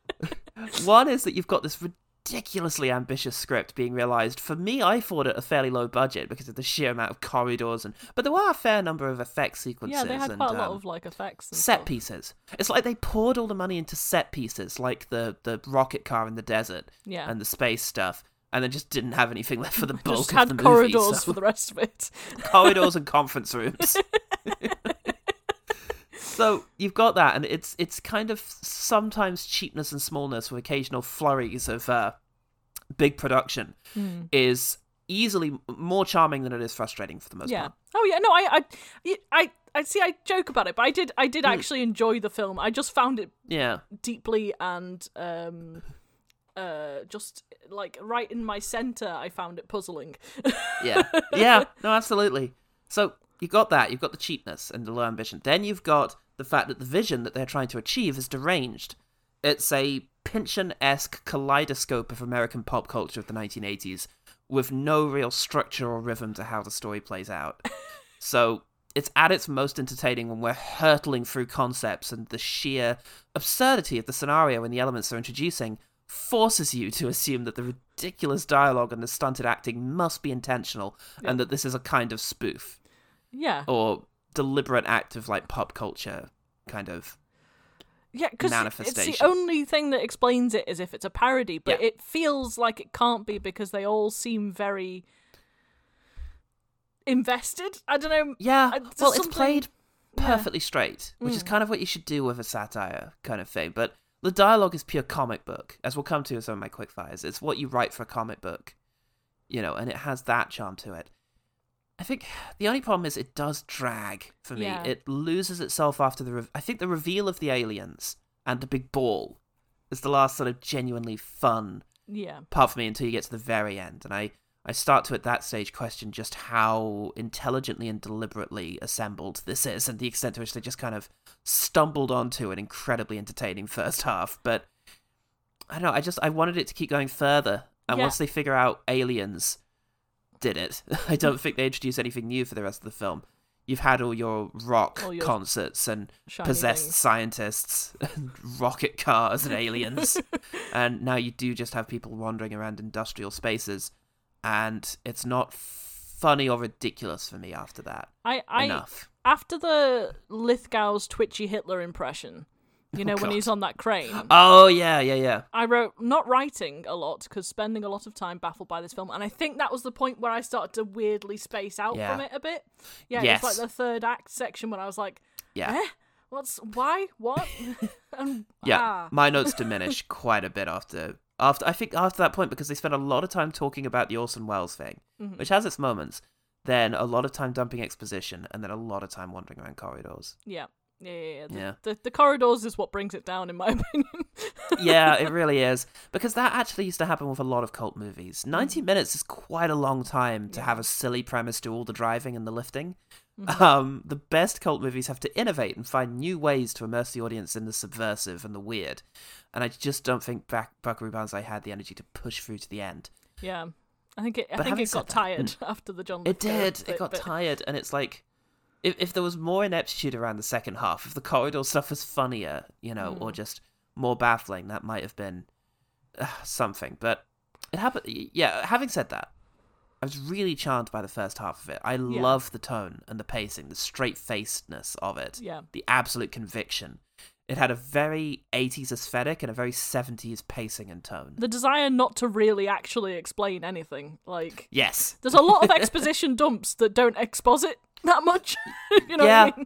<laughs> one is that you've got this ridiculously ambitious script being realized. For me, I thought it a fairly low budget because of the sheer amount of corridors and, but there were a fair number of effect sequences. yeah, they had and, quite a lot um, of like effects. And set stuff. pieces. It's like they poured all the money into set pieces, like the the rocket car in the desert, Yeah. and the space stuff, and then just didn't have anything left for the <laughs> bulk Just of had the movie. corridors so- for the rest of it. <laughs> corridors and conference rooms. <laughs> so you've got that, and it's it's kind of sometimes cheapness and smallness with occasional flurries of uh, big production Hmm. is easily more charming than it is frustrating for the most yeah. part. Oh yeah. No, I, I, I, I see. I joke about it, but I did, I did Mm. actually enjoy the film. I just found it Yeah. deeply and um, uh, just like right in my center. I found it puzzling. yeah yeah no absolutely so you've got that you've got the cheapness and the low ambition. Then you've got the fact that the vision that they're trying to achieve is deranged. It's a pynchon-esque kaleidoscope of american pop culture of the 1980s with no real structure or rhythm to how the story plays out. <laughs> So it's at its most entertaining when we're hurtling through concepts and the sheer absurdity of the scenario and the elements they're introducing forces you to assume that the ridiculous dialogue and the stunted acting must be intentional and that this is a kind of spoof yeah. or deliberate act of like pop culture kind of Yeah, because it's the only thing that explains it is if it's a parody, but Yeah. it feels like it can't be because they all seem very invested. I don't know. yeah well it's something- played yeah. perfectly straight which is Mm. kind of what you should do with a satire kind of thing but the dialogue is pure comic book as we'll come to in some of my quick fires it's what you write for a comic book you know and it has that charm to it I think <sighs> the only problem is it does drag for me. Yeah. It loses itself after the. Re- I think the reveal of the aliens and the big ball is the last sort of genuinely fun Yeah. part for me until you get to the very end, and I I start to at that stage question just how intelligently and deliberately assembled this is, and the extent to which they just kind of stumbled onto an incredibly entertaining first half. But I don't know. I just I wanted it to keep going further, and Yeah. once they figure out aliens, did it. <laughs> I don't think they introduce anything new for the rest of the film. You've had all your rock All your concerts and possessed things. scientists <laughs> and rocket cars and aliens. <laughs> and now you do just have people wandering around industrial spaces. And it's not funny or ridiculous for me after that. I, I Enough. after the Lithgow's twitchy Hitler impression, you know, Oh, when God. he's on that crane. Oh, yeah, yeah, yeah. I wrote not writing a lot because spending a lot of time baffled by this film, and I think that was the point where I started to weirdly space out Yeah. from it a bit. Yeah, Yes. it's like the third act section when I was like, Yeah. eh? What's why? What? <laughs> and Yeah, ah. my notes <laughs> diminish quite a bit after after I think after that point because they spent a lot of time talking about the Orson Welles thing, Mhm. which has its moments. Then a lot of time dumping exposition, and then a lot of time wandering around corridors. Yeah. Yeah, yeah, yeah. The. The, the corridors is what brings it down, in my <laughs> opinion. yeah, it <laughs> really is because that actually used to happen with a lot of cult movies. Ninety minutes is quite a long time to have a silly premise do all the driving and the lifting. Mhm. Um, the best cult movies have to innovate and find new ways to immerse the audience in the subversive and the weird. And I just don't think Bak- Buckaroo Banzai had the energy to push through to the end. yeah. I think it. I But think it got tired <laughs> after the John. It did. It got but- tired, and it's like if if there was more ineptitude around the second half, if the corridor stuff was funnier, you know, or Mm. just more baffling, that might have been uh, something. But it happened. Yeah. Having said that, I was really charmed by the first half of it. I Yeah. love the tone and the pacing, the straight facedness of it, Yeah. the absolute conviction. It had a very 80s aesthetic and a very 70s pacing and tone. The desire not to really actually explain anything, like Yes. There's a lot of <laughs> exposition dumps that don't exposit that much. <laughs> you know yeah. what I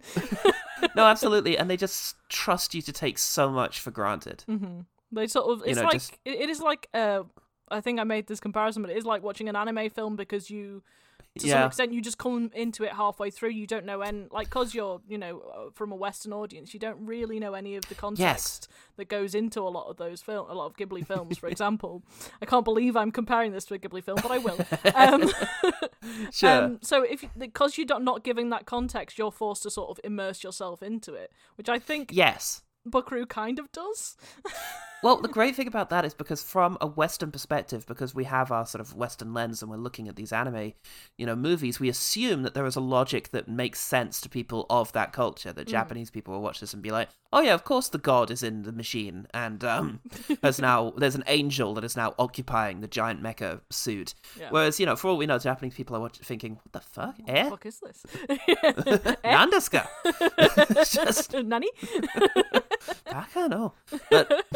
mean? <laughs> no, absolutely. And they just trust you to take so much for granted. hmm They sort of You it's know, like just- it, it is like uh I think I made this comparison, but it is like watching an anime film because you to some extent you just come into it halfway through. You don't know any like because you're you know uh, from a Western audience, you don't really know any of the context that goes into a lot of those film, a lot of Ghibli films, for example. I can't believe I'm comparing this to a Ghibli film, but I will. Um, <laughs> Sure. um, so if because you're not giving that context, you're forced to sort of immerse yourself into it, which I think Yes. Buckaroo kind of does. <laughs> Well, the great thing about that is because from a Western perspective, because we have our sort of Western lens and we're looking at these anime, you know, movies, we assume that there is a logic that makes sense to people of that culture. That Mm. Japanese people will watch this and be like, "Oh yeah, of course the god is in the machine, and um, <laughs> has now there's an angel that is now occupying the giant mecha suit." Yeah. Whereas, you know, for all we know, Japanese people are watch- thinking, "What the fuck? What eh? The fuck is this? <laughs> Nandeska?" Just Nani? I don't know. But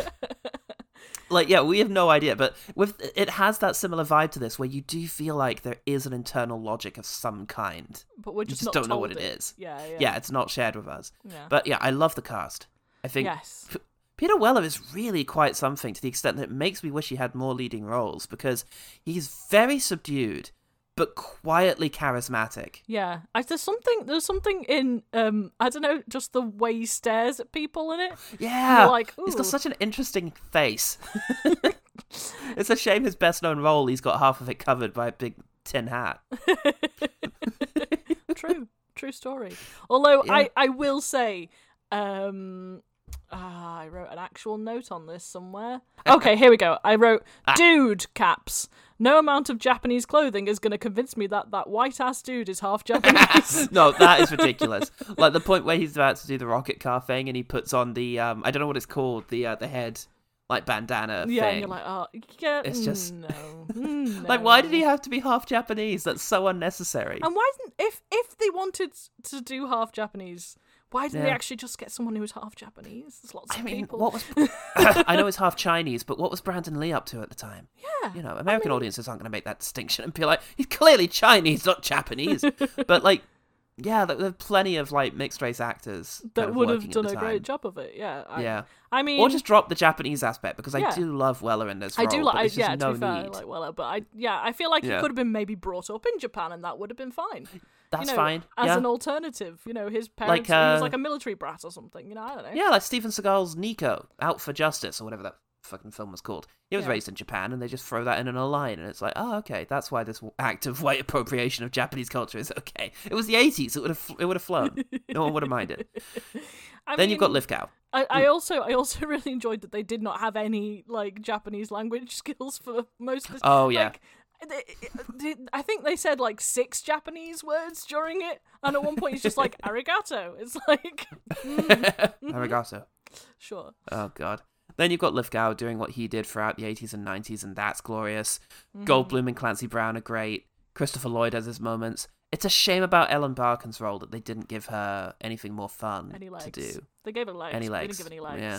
like yeah, we have no idea, but with it has that similar vibe to this where you do feel like there is an internal logic of some kind. But we're just, just don't know what it is. Yeah, yeah. Yeah, it's not shared with us. Yeah. But yeah, I love the cast. I think Yes. Peter Weller is really quite something to the extent that it makes me wish he had more leading roles because he's very subdued but quietly charismatic. Yeah, I, there's something. There's something in. Um, I don't know, just the way he stares at people in it. Yeah, like he's got such an interesting face. <laughs> <laughs> it's a shame his best known role he's got half of it covered by a big tin hat. <laughs> true, true story. Although Yeah. I, I will say, um, ah, I wrote an actual note on this somewhere. Okay, here we go. I wrote, Ah. "Dude, caps. No amount of Japanese clothing is going to convince me that that white ass dude is half <laughs> Japanese." no, that is <laughs> ridiculous. like the point where he's about to do the rocket car thing and he puts on the um I don't know what it's called, the uh, the head like bandana yeah, thing. and you're like, oh, yeah, It's just- no, <laughs> mm, like why did he have to be half Japanese? That's so unnecessary. And why didn't if if they wanted to do half Japanese, why didn't they actually just get someone who was half Japanese? There's lots I of mean, people. what was <laughs> <laughs> I know it's half Chinese, but what was Brandon Lee up to at the time? Yeah, You know, American audiences aren't going to make that distinction and be like, he's clearly Chinese, not Japanese. <laughs> but like, yeah, there there are plenty of like mixed race actors that would have done a time. great job of it. Yeah. I, Yeah. I mean, or just drop the Japanese aspect because Yeah. I do love Weller in this I role. do like. Yeah, no to be fair, I need. like Weller, but I yeah, I feel like he Yeah. could have been maybe brought up in Japan, and that would have been fine. That's you know, fine. as yeah. an alternative. You know, his parents. he uh, was like a military brat or something. You know, I don't know. Yeah, like Steven Seagal's Nico, Out for Justice, or whatever that fucking film was called. He was Yeah. raised in Japan, and they just throw that in in a line, and it's like, oh, okay, that's why this act of white appropriation of Japanese culture is okay. It was the '80s; it would have, it would have flown. no one would have minded. <laughs> I then you've got mean, Lithgow. I, I also I also <laughs> really enjoyed that they did not have any like Japanese language <laughs> skills for most of this. Oh, yeah. Like, I think they said like six Japanese words during it, and at one point he's just like <laughs> arigato. It's like, mm, <laughs> <laughs> Arigato. sure. Oh god. Then you've got Lithgow doing what he did throughout the 80s and 90s, and that's glorious. Mhm. Goldblum and Clancy Brown are great. Christopher Lloyd has his moments. It's a shame about Ellen Barkin's role that they didn't give her anything more fun Any legs? to do. They gave her legs. Any legs? They didn't give any legs. Yeah.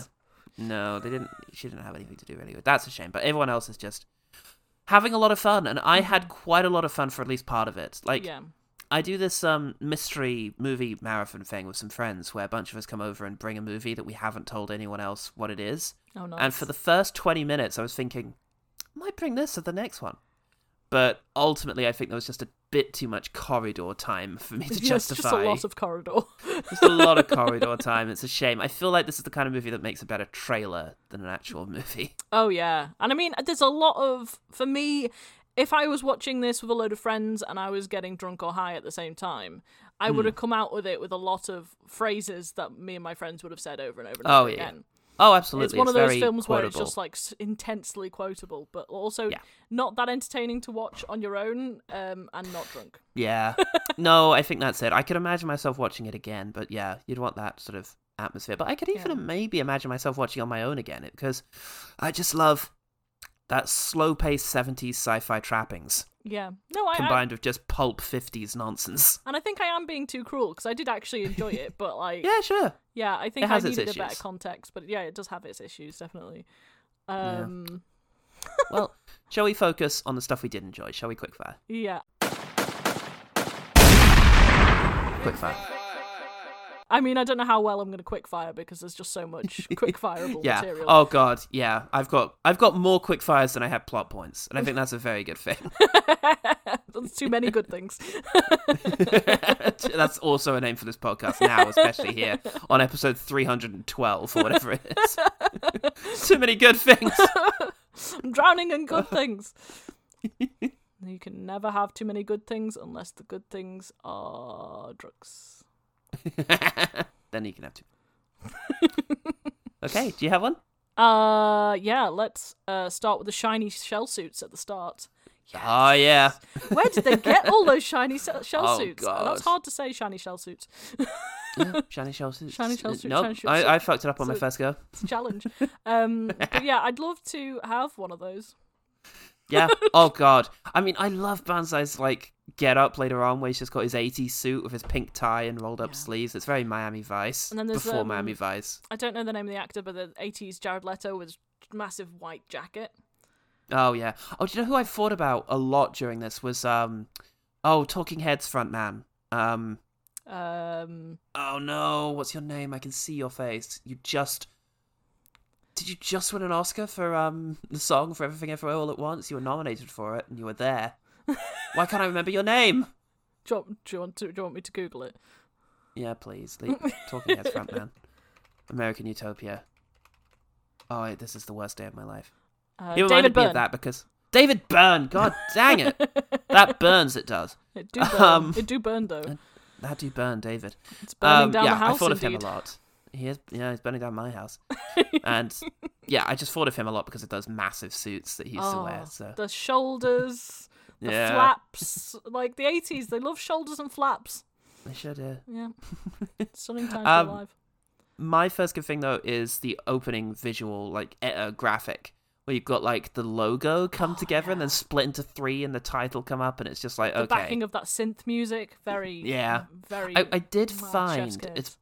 No, they didn't. She didn't have anything to do really with. That's a shame. But everyone else is just having a lot of fun, and I had quite a lot of fun for at least part of it. Like, yeah. I do this um mystery movie marathon thing with some friends where a bunch of us come over and bring a movie that we haven't told anyone else what it is. Oh, And for the first 20 minutes, I was thinking, I might bring this to the next one. But ultimately, I think there was just a bit too much corridor time for me <laughs> to Yeah, it's justify. <laughs> just a lot of corridor. Just a lot of corridor time. It's a shame. I feel like this is the kind of movie that makes a better trailer than an actual movie. Oh yeah, and I mean, there's a lot of for me. If I was watching this with a load of friends and I was getting drunk or high at the same time, I would Hmm. have come out with it with a lot of phrases that me and my friends would have said over and over and Oh, over yeah. again. Oh, absolutely. It's one It's of those films where it's just like intensely quotable, but also Yeah. not that entertaining to watch on your own um, and not drunk. Yeah. <laughs> no, I think that's it. I could imagine myself watching it again, but yeah, you'd want that sort of atmosphere. But I could even Yeah. maybe imagine myself watching on my own again because I just love that slow paced 70s sci fi trappings Yeah, no, I, I combined with just pulp 50s nonsense. and I think I am being too cruel because I did actually enjoy it, but <laughs> like Yeah, sure. Yeah, I think It has I its needed a better issues. context, but yeah, it does have its issues definitely. Yeah. Um, <laughs> well, shall we focus on the stuff we did enjoy? Shall we quickfire? yeah. quickfire. I mean, I don't know how well I'm going to quickfire because there's just so much <laughs> quickfireable Yeah. material. Oh god. Yeah. I've got I've got more quickfires than I have plot points, and I think that's a very good thing. <laughs> that's too many good things. <laughs> that's also a name for this podcast now, especially here on episode 312 or whatever it is. Too many good things. I'm drowning in good things. you can never have too many good things unless the good things are drugs. <laughs> then you can have two. <laughs> okay. Do you have one? Uh, yeah. Let's uh start with the shiny shell suits at the start. Oh yeah. Where did they get all those shiny shell <laughs> Oh, suits? God. That's hard to say. Shiny shell suits. Shiny shell suits. Shiny shell suits, Nope. shiny I. I fucked it up on my first go. It's a challenge. Um, but yeah, I'd love to have one of those. Yeah. Oh god. I mean, I love Banzai's like get up later on where he's just got his 80s suit with his pink tie and rolled up sleeves. It's very Miami Vice. And then there's, before um, Miami Vice. I don't know the name of the actor, but the 80s Jared Leto with massive white jacket. Oh yeah. Oh, do you know who I thought about a lot during this was um oh Talking Heads frontman. Um Um, oh no, what's your name? I can see your face. You just did you just win an Oscar for um the song for Everything Everywhere All at Once? You were nominated for it and you were there. <laughs> Why can't I remember your name? do you, want, do, you want to, do you want me to Google it? Yeah, please. Leave Talking Heads frontman. <laughs> American Utopia. Oh, this is the worst day of my life. Uh, he reminded David me Byrne. of that because David Byrne. God dang it, <laughs> that burns. It does. It do burn. Um, it do burn though. That do burn, David. It's burning Um, down yeah, the house. I thought of him a lot. He is, yeah, he's burning down my house. <laughs> and yeah, I just thought of him a lot because of those massive suits that he used to wear. Oh, So The shoulders, the Yeah. flaps. Like the 80s, they love shoulders and flaps. they should. Uh... Yeah. <laughs> Stunning time Um, alive. My first good thing though is the opening visual, like uh, graphic, where you've got like the logo come together and then split into three, and the title come up, and it's just like Oh, The okay. backing of that synth music, very, Yeah. very. I, I did find it's.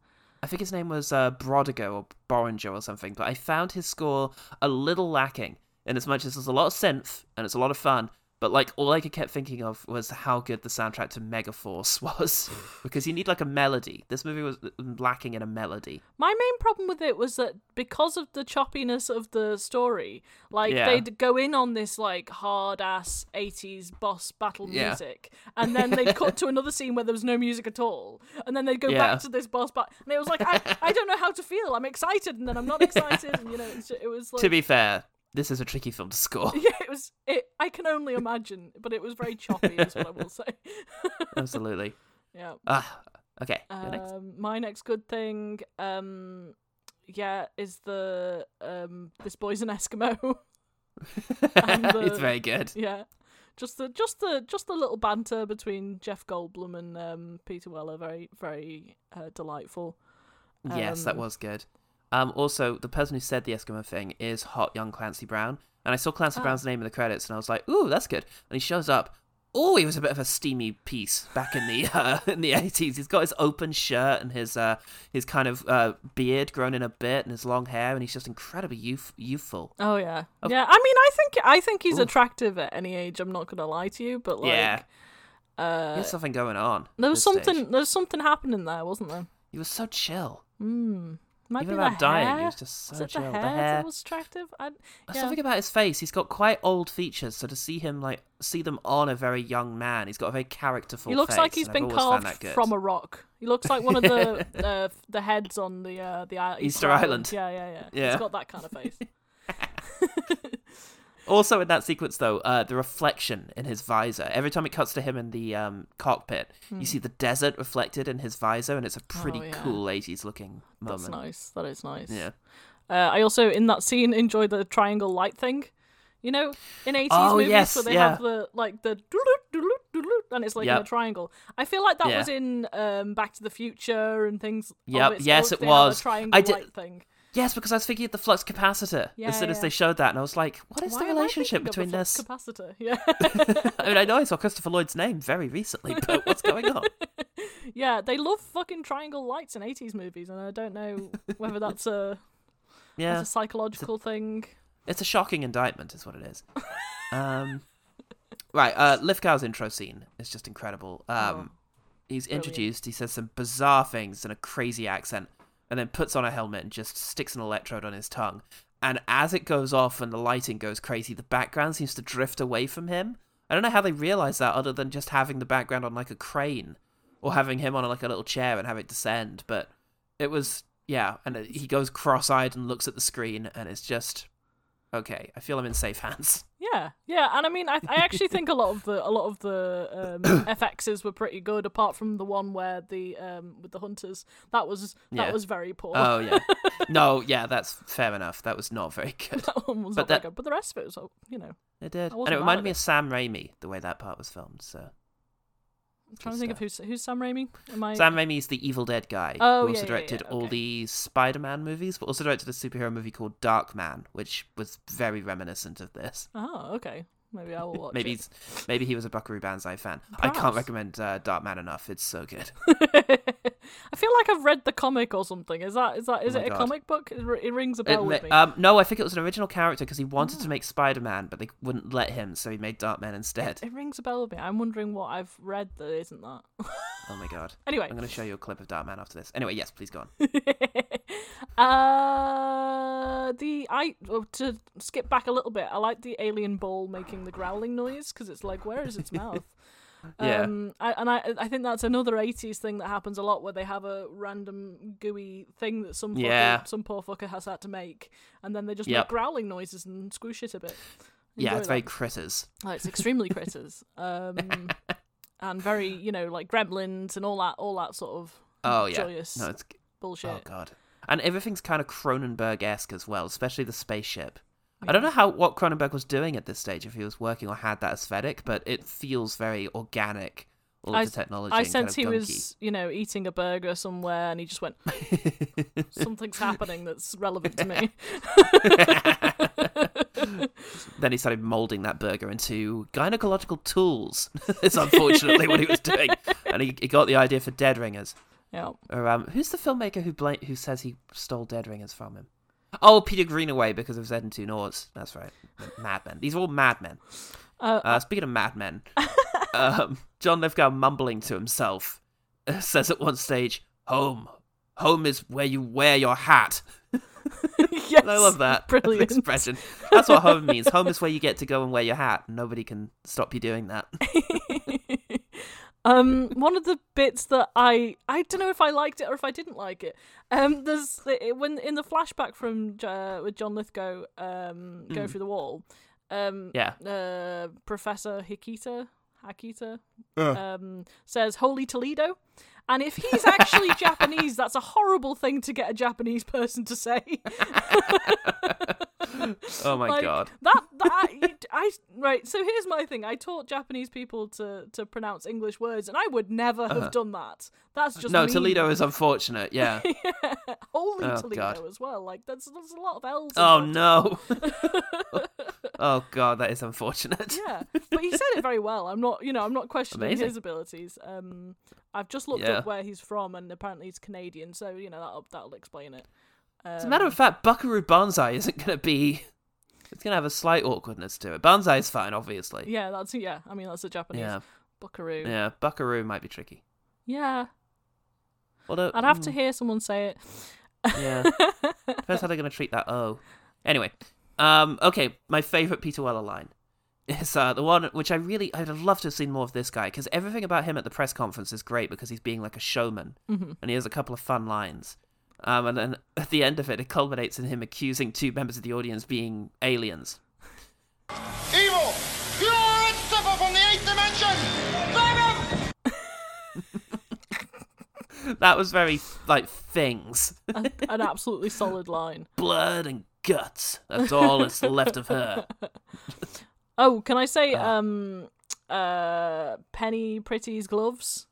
I think his name was uh, Brodigo or Boringer or something, but I found his score a little lacking in as much as there's a lot of synth and it's a lot of fun. But like all I kept thinking of was how good the soundtrack to Megaforce <laughs> was, because you need like a melody. This movie was uh, mm, lacking in a melody. My main problem with it was that because of the choppiness of the story, like Yeah. they'd go in on this like hard ass 80s boss battle Yeah. music, and then they'd cut to another scene where there was no music at all, and then they'd go Yeah. back to this boss battle, and it was like I, I don't know how to feel. I'm excited, and then I'm not excited, and you know, it was like <laughs> To be fair, this is a tricky film to score. <laughs> yeah, it was. It I can only <laughs> imagine, but it was very choppy, is what I will say. <laughs> Absolutely. yeah. Ah, okay. you're next. Um, my next good thing, um, yeah, is the um, this boy's an Eskimo. the- it's very good. Yeah, just the just the just the little banter between Jeff Goldblum and um, Peter Weller, very very uh, delightful. Yes, that Um, was good. Um, also, the person who said the Eskimo thing is hot young Clancy Brown, and I saw Clancy Ah. Brown's name in the credits, and I was like, "Ooh, that's good." And he shows up. Oh, he was a bit of a steamy piece back in the <laughs> uh, in the eighties. He's got his open shirt and his uh, his kind of uh, beard grown in a bit, and his long hair, and he's just incredibly youth- youthful. Oh yeah, Of- yeah. I mean, I think I think he's Oof. attractive at any age. I'm not gonna lie to you, but like, yeah, uh, there's something going on. there was something. stage. There was something happening there, wasn't there? He was so chill. Hmm. Might Even about the dying, he hair. was just so Was chill. the The hair, hair- that was attractive? I, yeah. something about his face. He's got quite old features, so to see him like see them on a very young man, he's got a very characterful. He looks face, like he's been carved from a rock. He looks like one of the <laughs> uh, the heads on the uh, the island, Easter Island. Yeah, yeah, yeah. Yeah. He's got that kind of face. <laughs> <laughs> Also, in that sequence, though, uh, the reflection in his visor. Every time it cuts to him in the um, cockpit, Hmm. you see the desert reflected in his visor, and it's a pretty Oh, yeah. cool '80s looking moment. That's nice. That is nice. Yeah. Uh, I also in that scene enjoy the triangle light thing. You know, in eighties Oh, movies yes, where they yeah. have the like the and it's like in a triangle. I feel like that Yeah. was in um, Back to the Future and things. Yep, yes, it They have a was. triangle I did- light thing. Yes, because I was thinking of the flux capacitor Yeah, as soon as yeah. they showed that, and I was like, "What is Why the relationship between the this?" flux capacitor? <laughs> Yeah. <laughs> I mean, I know I saw Christopher Lloyd's name very recently, but what's going on? <laughs> yeah, they love fucking triangle lights in 80s movies, and I don't know whether that's a, Yeah, that's a psychological thing. It's a shocking indictment, is what it is. um, right, uh, Lithgow's intro scene is just incredible. Um, he's Brilliant. introduced. He says some bizarre things in a crazy accent, and then puts on a helmet and just sticks an electrode on his tongue. And as it goes off and the lighting goes crazy, the background seems to drift away from him. I don't know how they realize that, other than just having the background on like a crane, or having him on like a little chair and have it descend. But it was yeah, and he goes cross-eyed and looks at the screen, and it's just okay. I feel I'm in safe hands. <laughs> Yeah, yeah, and I mean, I, I actually think a lot of the a lot of the um, <coughs> FXs were pretty good, apart from the one where the um with the hunters that was that Yeah. was very poor. Oh yeah, <laughs> no, yeah, that's fair enough. That was not very good. that one was but not very good, but the rest of it was, you know, It did, and it reminded me it. of Sam Raimi the way that part was filmed. So I'm trying to think of who's who's Sam Raimi. Am I? Sam Raimi is the Evil Dead guy Oh, who yeah, also yeah, directed yeah, all okay. the Spider-Man movies, but also directed a superhero movie called Darkman, which was very reminiscent of this. Oh, okay. Maybe I will watch maybe it. maybe he was a Buckaroo Banzai fan. I can't recommend uh, Darkman enough. It's so good. <laughs> I feel like I've read the comic or something. Is that is that is Oh it a God. comic book? It, rings a bell ma- with me. um, no, I think it was an original character because he wanted Ah. to make Spider-Man, but they wouldn't let him, so he made Darkman instead. It rings a bell with me. I'm wondering what I've read that isn't that. <laughs> Oh my god. <laughs> Anyway. I'm going to show you a clip of Darkman after this. Anyway, yes, please go on. uh, the I oh, to skip back a little bit. I like the alien ball making the growling noise because it's like, where is its <laughs> mouth? Yeah. Um, I, and I, I think that's another '80s thing that happens a lot, where they have a random gooey thing that some fucker, Yeah. some poor fucker has had to make, and then they just Yep. make growling noises and squish it a bit. yeah, Enjoy it's very critters. Oh, it's extremely <laughs> critters. Um, and very, you know, like gremlins and all that, all that sort of Oh yeah. joyous No, it's bullshit. Oh god. And everything's kind of Cronenberg-esque as well, especially the spaceship. I don't know how what Cronenberg was doing at this stage, if he was working or had that aesthetic, but it feels very organic. All I, the technology. I and kind sense of he was, you know, eating a burger somewhere, and he just went, <laughs> "Something's happening that's relevant to me." <laughs> then he started molding that burger into gynecological tools. <laughs> Is unfortunately what he was doing, and he, he got the idea for Dead Ringers. Yeah. Or, um, who's the filmmaker who bla- who says he stole Dead Ringers from him? Oh, Peter Greenaway because of Zed and Two Noughts. That's right. Madmen. These are all madmen. Uh, Uh, speaking of madmen, <laughs> um, John Lithgow mumbling to himself uh, says at one stage, "Home, home is where you wear your hat." <laughs> yes, I love that Brilliant. expression. That's what home means. Home is where you get to go and wear your hat. Nobody can stop you doing that. <laughs> Um, one of the bits that I I don't know if I liked it or if I didn't like it. Um, there's it, when in the flashback from uh, with John Lithgow um going Mm. through the wall. Um, Yeah. Uh, Professor Hikita Hakita Uh. um says "Holy Toledo," and if he's actually <laughs> Japanese, that's a horrible thing to get a Japanese person to say. <laughs> <laughs> Oh my Like, god. That that I, <laughs> I right. So here's my thing. I taught Japanese people to to pronounce English words, and I would never have Uh-huh. done that. That's just No, mean. Toledo is unfortunate. <laughs> Yeah. yeah. Holy Oh, Toledo God. as well. Like that's there's a lot of L's. Oh no. oh god, that is unfortunate. yeah, but he said it very well. I'm not, you know, I'm not questioning Amazing. his abilities. Um, I've just looked Yeah. up where he's from, and apparently he's Canadian, so you know that'll that'll explain it. As a matter of fact, Buckaroo Banzai isn't going to be. It's going to have a slight awkwardness to it. Banzai is fine, obviously. Yeah, that's yeah. I mean, that's a Japanese Yeah. buckaroo. Yeah, Buckaroo might be tricky. Yeah. Although I'd have to mm, hear someone say it. Yeah. <laughs> Depends how they're going to treat that Oh. Anyway, um, okay, my favourite Peter Weller line is uh, the one which I really, I'd have loved to have seen more of this guy because everything about him at the press conference is great because he's being like a showman Mhm. and he has a couple of fun lines. Um, and then at the end of it, it culminates in him accusing two members of the audience being aliens. Evil! Pure and simple from the eighth dimension! <laughs> That was very like things, A- an absolutely solid line. <laughs> blood and guts. That's all that's left of her. <laughs> Oh, can I say Uh. um uh Penny Pretty's gloves?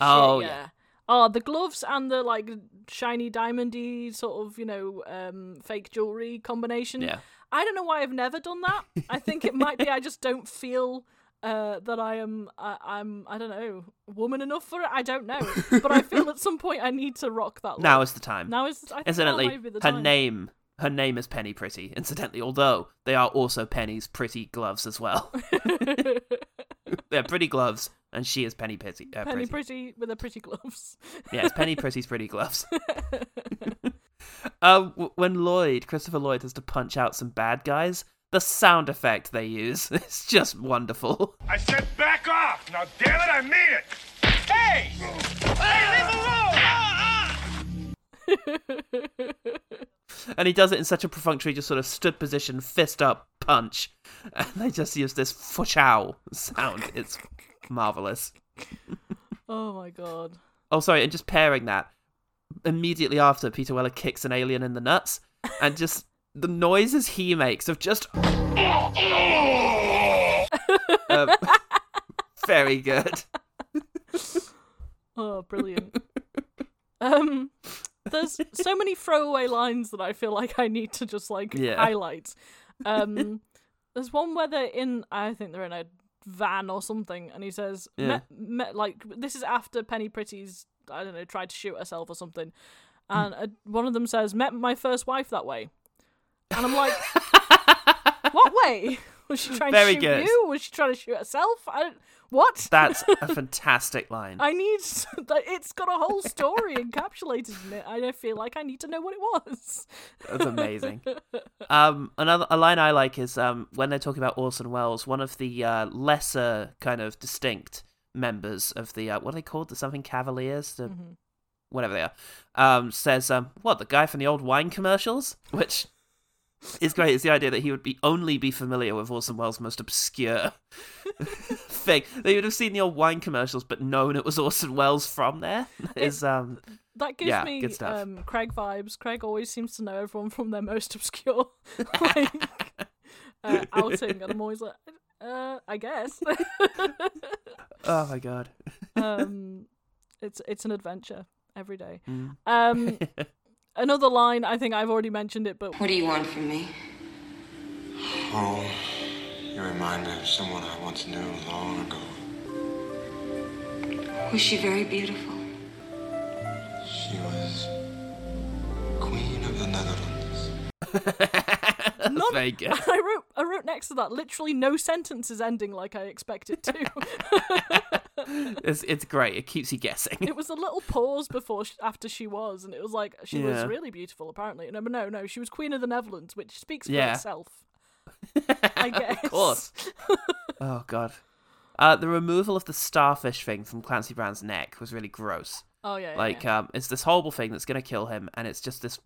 Oh, Shit, yeah. Oh, the gloves and the like shiny diamondy sort of, you know, um fake jewelry combination. Yeah. I don't know why I've never done that. I think it might be I just don't feel uh, that I am I, I'm I don't know woman enough for it. I don't know, but I feel at some point I need to rock that. Now is the time. Now is I think Incidentally, that might be the her time. name her name is Penny Pretty. Incidentally, although they are also Penny's pretty gloves as well. <laughs> They're pretty gloves and she is Penny Pretty. Uh, Penny Pretty. Pretty with her pretty gloves. Yeah, it's Penny Pretty's pretty gloves. um, <laughs> <laughs> w- when Lloyd, Christopher Lloyd, has to punch out some bad guys, the sound effect they use <laughs> is just wonderful. I said back off! Now, damn it, I mean it! Hey! Hey, leave alone! And he does it in such a perfunctory, just sort of stood position, fist up, punch. And they just use this fushow sound. It's marvelous. oh my god. Oh, sorry, and just pairing that immediately after Peter Weller kicks an alien in the nuts, and just the noises he makes of just. <laughs> Um, very good. Oh, brilliant. um there's so many throwaway lines that I feel like I need to just like Yeah. highlight. Um <laughs> there's one where they're in I think they're in a van or something and he says Yeah. met, met, like this is after Penny Priddy's I don't know tried to shoot herself or something. And uh, one of them says met my first wife that way. And I'm like <laughs> what way? <laughs> Was she trying Very to shoot good. you? Was she trying to shoot herself? I don't, what? That's a <laughs> fantastic line. I need. It's got a whole story encapsulated in it. I don't feel like I need to know what it was. That's amazing. <laughs> Um, another a line I like is um, when they're talking about Orson Welles, one of the uh, lesser kind of distinct members of the uh, what are they called? The something Cavaliers, the Mhm. whatever they are, um, says, um, "What the guy from the old wine commercials?" <laughs> Which is great. It's the idea that he would be only be familiar with Orson Welles' most obscure <laughs> thing. They would have seen the old wine commercials, but known it was Orson Welles from there. <laughs> Is um, That gives Yeah, me um, Craig vibes. Craig always seems to know everyone from their most <laughs> obscure like uh, outing, and I'm always like, uh, I guess. oh my god. um, it's it's an adventure every day. Mm. Um, another line. I think I've already mentioned it, but What do you want from me? Oh, you remind me of someone I once knew long ago. Was she very beautiful? She was Queen of the Netherlands. <laughs> That's very good. I wrote I wrote next to that literally no sentences ending like I expected to. <laughs> It's it's great. It keeps you guessing. it was a little pause before sh- after she was, and it was like she was really beautiful. Apparently, no, no, no, she was Queen of the Netherlands, which speaks for Yeah. itself. I guess. <laughs> of course. <laughs> oh god. Uh, the removal of the starfish thing from Clancy Brown's neck was really gross. Oh yeah, Like yeah. um, it's this horrible thing that's gonna kill him, and it's just this.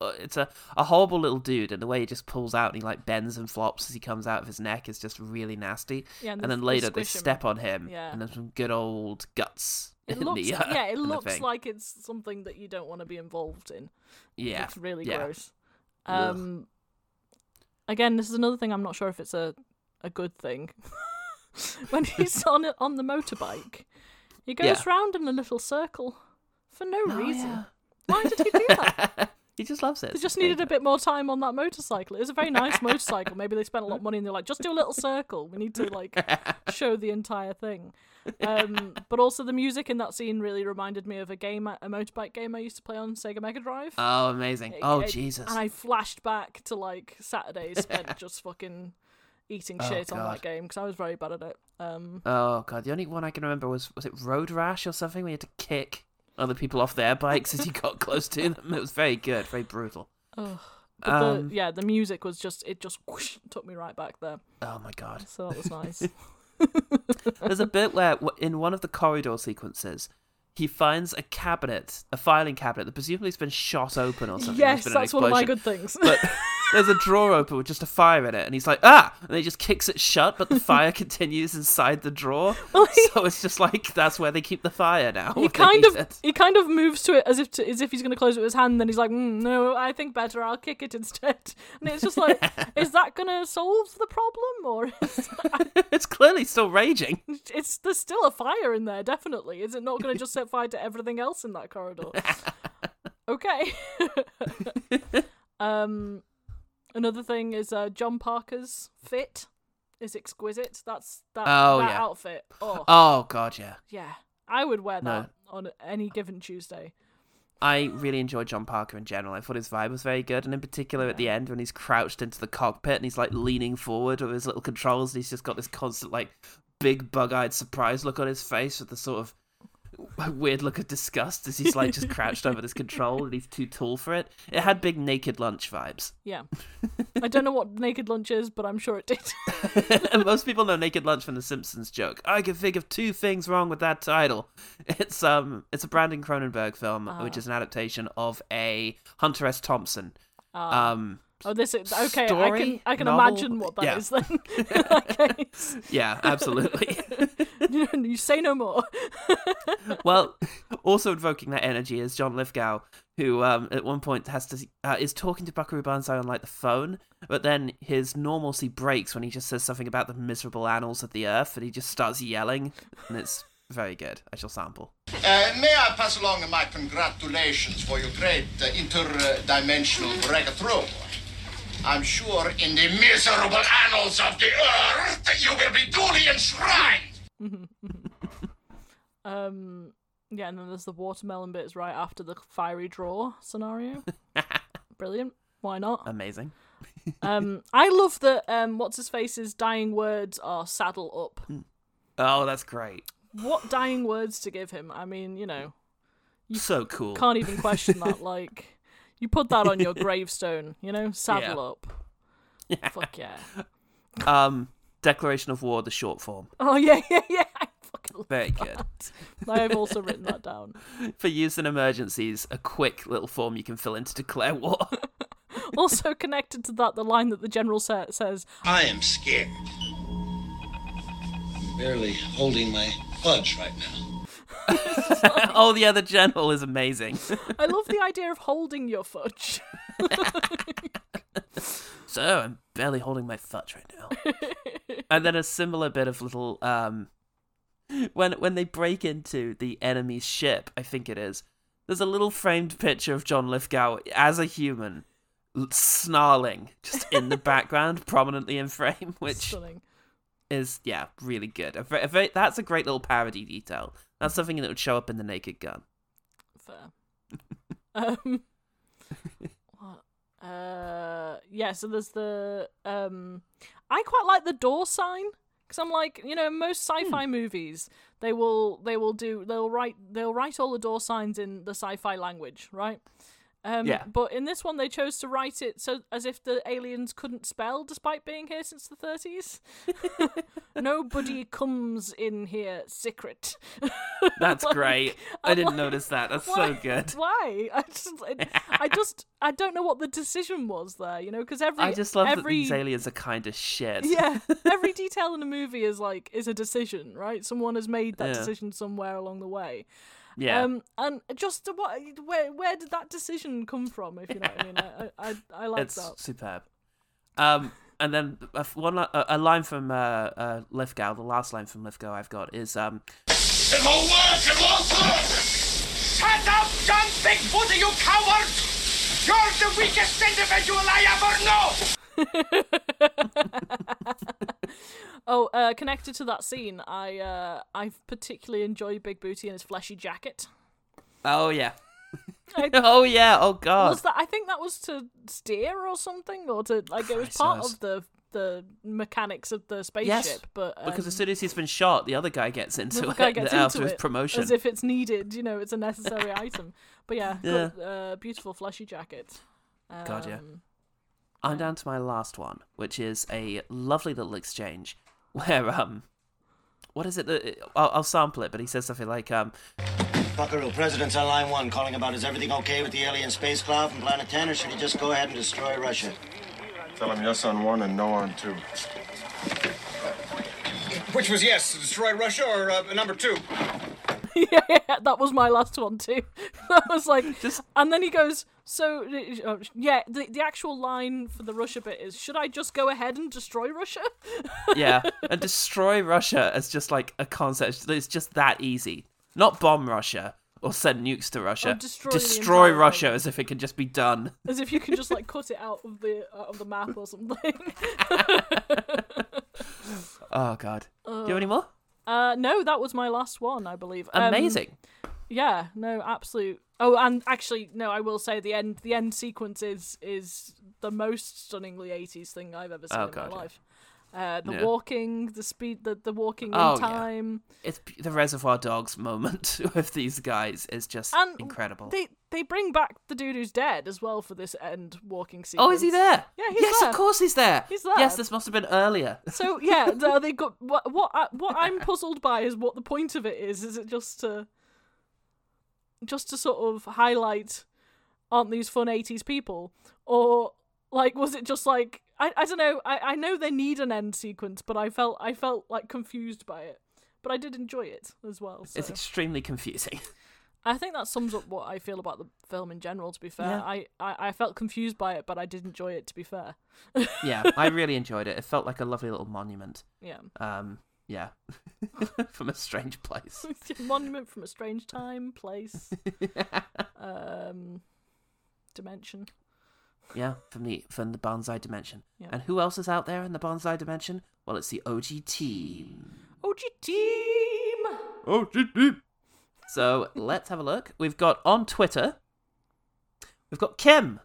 Uh, it's a, a horrible little dude, and the way he just pulls out and he like bends and flops as he comes out of his neck is just really nasty. Yeah, and and then later they him. step on him, Yeah. and there's some good old guts. It in looks, the, uh, yeah, it looks like it's something that you don't want to be involved in. Yeah, it's really yeah. gross. Ugh. Again, this is another thing. I'm not sure if it's a a good thing. <laughs> when he's on it on the motorbike, he goes Yeah. round in a little circle for no Oh, reason. yeah. Why did he do <laughs> that? He just loves it. They just needed a bit more time on that motorcycle. It was a very nice <laughs> motorcycle. Maybe they spent a lot of money and they're like, just do a little circle. We need to like <laughs> show the entire thing. Um, but also the music in that scene really reminded me of a game, a motorbike game I used to play on Sega Mega Drive. Oh, amazing. Oh, It- Jesus. And I flashed back to like Saturdays spent <laughs> just fucking eating Oh, shit on that game because I was very bad at it. Um, Oh god, the only one I can remember was was it Road Rash or something? We had to kick other people off their bikes as he got close to them. It was very good, very brutal. But Um, the, yeah, the music was just it just whoosh, took me right back there. Oh my god. So that was nice. <laughs> <laughs> There's a bit where in one of the corridor sequences, he finds a cabinet, a filing cabinet that presumably has been shot open or something. Yes, that's one of my good things. But <laughs> there's a drawer open with just a fire in it, and he's like, ah! And he just kicks it shut, but the fire <laughs> continues inside the drawer. so it's just like that's where they keep the fire now. he <laughs> kind of it. he kind of moves to it as if to, as if he's going to close it with his hand. Then he's like, mm, "No, I think better. I'll kick it instead." <laughs> And it's just like, is that going to solve the problem, or is it's clearly still raging. it's there's still a fire in there? Definitely, is it not going to just set fire to everything else in that corridor? okay. um, another thing is uh, John Parker's fit is exquisite. That's that Oh, that yeah. outfit. Oh, Oh god, yeah. yeah. I would wear No. that on any given Tuesday. I really enjoyed John Parker in general. I thought his vibe was very good, and in particular at the end when he's crouched into the cockpit and he's like leaning forward with his little controls, and he's just got this constant like big bug-eyed surprise look on his face with the sort of weird look of disgust as he's like just crouched over this control and he's too tall for it. It had big naked lunch vibes. Yeah. I don't know what naked lunch is, but I'm sure it did. <laughs> <laughs> most people know naked lunch from the Simpsons joke. I can think of two things wrong with that title. It's um it's a Brandon Cronenberg film, which Ah. is an adaptation of a Hunter S. Thompson. Ah. um oh, this is okay. I can I can novel? imagine what that Yeah. is then. <laughs> <laughs> okay. yeah, absolutely. <laughs> you say no more. well, also invoking that energy is John Lithgow, who um, at one point has to uh, is talking to Buckaroo Banzai on like the phone, but then his normalcy breaks when he just says something about the miserable annals of the earth, and he just starts yelling, and it's very good. I shall sample. Uh, may I pass along my congratulations for your great uh, interdimensional breakthrough? I'm sure in the miserable annals of the earth, you will be duly enshrined. <laughs> Um, yeah, and then there's the watermelon bits right after the fiery draw scenario. <laughs> Brilliant. Why not? Amazing. <laughs> Um, I love that. Um, what's his face's dying words are saddle up. Oh, that's great. What dying words to give him? I mean, you know, you So cool. can't even question that. Like, you put that on your <laughs> gravestone. You know, saddle Yeah. up. Fuck yeah. Um, Declaration of War, the short form. Oh yeah, <laughs> yeah, yeah. I fucking love Very good. that. I have also written that down. <laughs> For use in emergencies, a quick little form you can fill in to declare war. Also connected to that, the line that the general sa- says, I am scared. I'm Barely holding my fudge right now. Oh, the other general is amazing. <laughs> "I love the idea of holding your fudge." <laughs> So I'm barely holding my fudge right now. and then a similar bit of little um when when they break into the enemy's ship, I think it is. There's a little framed picture of John Lithgow as a human snarling just in the <laughs> background, prominently in frame, which Stunning. Is yeah, really good. A ve- a ve- that's a great little parody detail. That's something that would show up in the Naked Gun. Fair. <laughs> um, what? Uh, yeah. So there's the um, I quite like the door sign because I'm like, you know, most Hmm. sci-fi movies they will they will do they'll write they'll write all the door signs in the sci-fi language, right? Um, Yeah. But in this one, they chose to write it so as if the aliens couldn't spell, despite being here since the 30s. <laughs> Nobody comes in here secret. <laughs> That's Like, great. I I'm didn't like, notice that. That's why- so good. Why? I just, I, I <laughs> just, I don't know what the decision was there. You know, because every, I just love that these aliens are kind of shit. yeah, every detail in the movie is like is a decision, right? Someone has made that Yeah. decision somewhere along the way. Yeah. Um, and just what, where, where did that decision come from? If you know what I mean, I, I, I like it's that. superb. Um, and then a f- one a, a line from uh, uh, Lithgow, the last line from Lithgow I've got is um, It won't work! It won't work! Shut up, John Bigbooté, you coward! You're the weakest individual I ever know! <laughs> Oh, uh, connected to that scene, I, uh, I particularly enjoy Big Booty and his fleshy jacket. oh yeah, I- <laughs> oh yeah, oh god, Was that? I think that was to steer or something, or to like it was Christ, part of the the mechanics of the spaceship. yes, but um, because as soon as he's been shot, the other guy gets into the it guy gets after into his it promotion. as if it's needed. You know, it's a necessary <laughs> item. But yeah, Yeah. good, uh, beautiful fleshy jacket. God, yeah. I'm down to my last one, which is a lovely little exchange <laughs> where um, what is it that I'll, I'll sample it, but he says something like um, Buckaroo, President's on line one, calling about is everything okay with the alien spacecraft from Planet 10, or should he just go ahead and destroy Russia? Tell him yes on one and no on two. Which was yes, destroy Russia or uh, number two? <laughs> yeah, yeah, that was my last one too. <laughs> that was like, and then he goes, so uh, yeah, the the actual line for the Russia bit is, should I just go ahead and destroy Russia? <laughs> yeah, and destroy Russia as just like a concept. It's just that easy. Not bomb Russia or send nukes to Russia. destroy destroy Russia as if it can just be done. As if you can just like cut it out of the out of the map or something. Oh god. Do you have any more? Uh, no, that was my last one, I believe. Um, Amazing. yeah, no, absolute. Oh, and actually, no, I will say the end. The end sequence is is the most stunningly eighties thing I've ever seen Oh, in God, my yeah. Uh, the Yeah. walking, the speed, the the walking in Oh, yeah. time. It's the Reservoir Dogs moment <laughs> with these guys is just And incredible. They they bring back the dude who's dead as well for this end walking sequence. Oh, is he there? Yeah, he's there. yes, there. of course he's there. He's there. Yes, this must have been earlier. <laughs> So yeah, the- they got what what I, what I'm puzzled by is what the point of it is. Is it just to just to sort of highlight aren't these fun 80s people or like was it just like I, I don't know I, I know they need an end sequence but I felt I felt like confused by it but I did enjoy it as well so. It's extremely confusing. <laughs> I think that sums up what I feel about the film in general to be fair Yeah. I, I, I felt confused by it but I did enjoy it to be fair <laughs> yeah, I really enjoyed it. It felt like a lovely little monument. Yeah. Um. Yeah. <laughs> From a strange place. monument from a strange time place um dimension Yeah, from the from the Banzai dimension. Yeah. And who else is out there in the Banzai dimension? Well, it's the OG team. OG team OG team. So let's have a look. We've got on Twitter. We've got Kim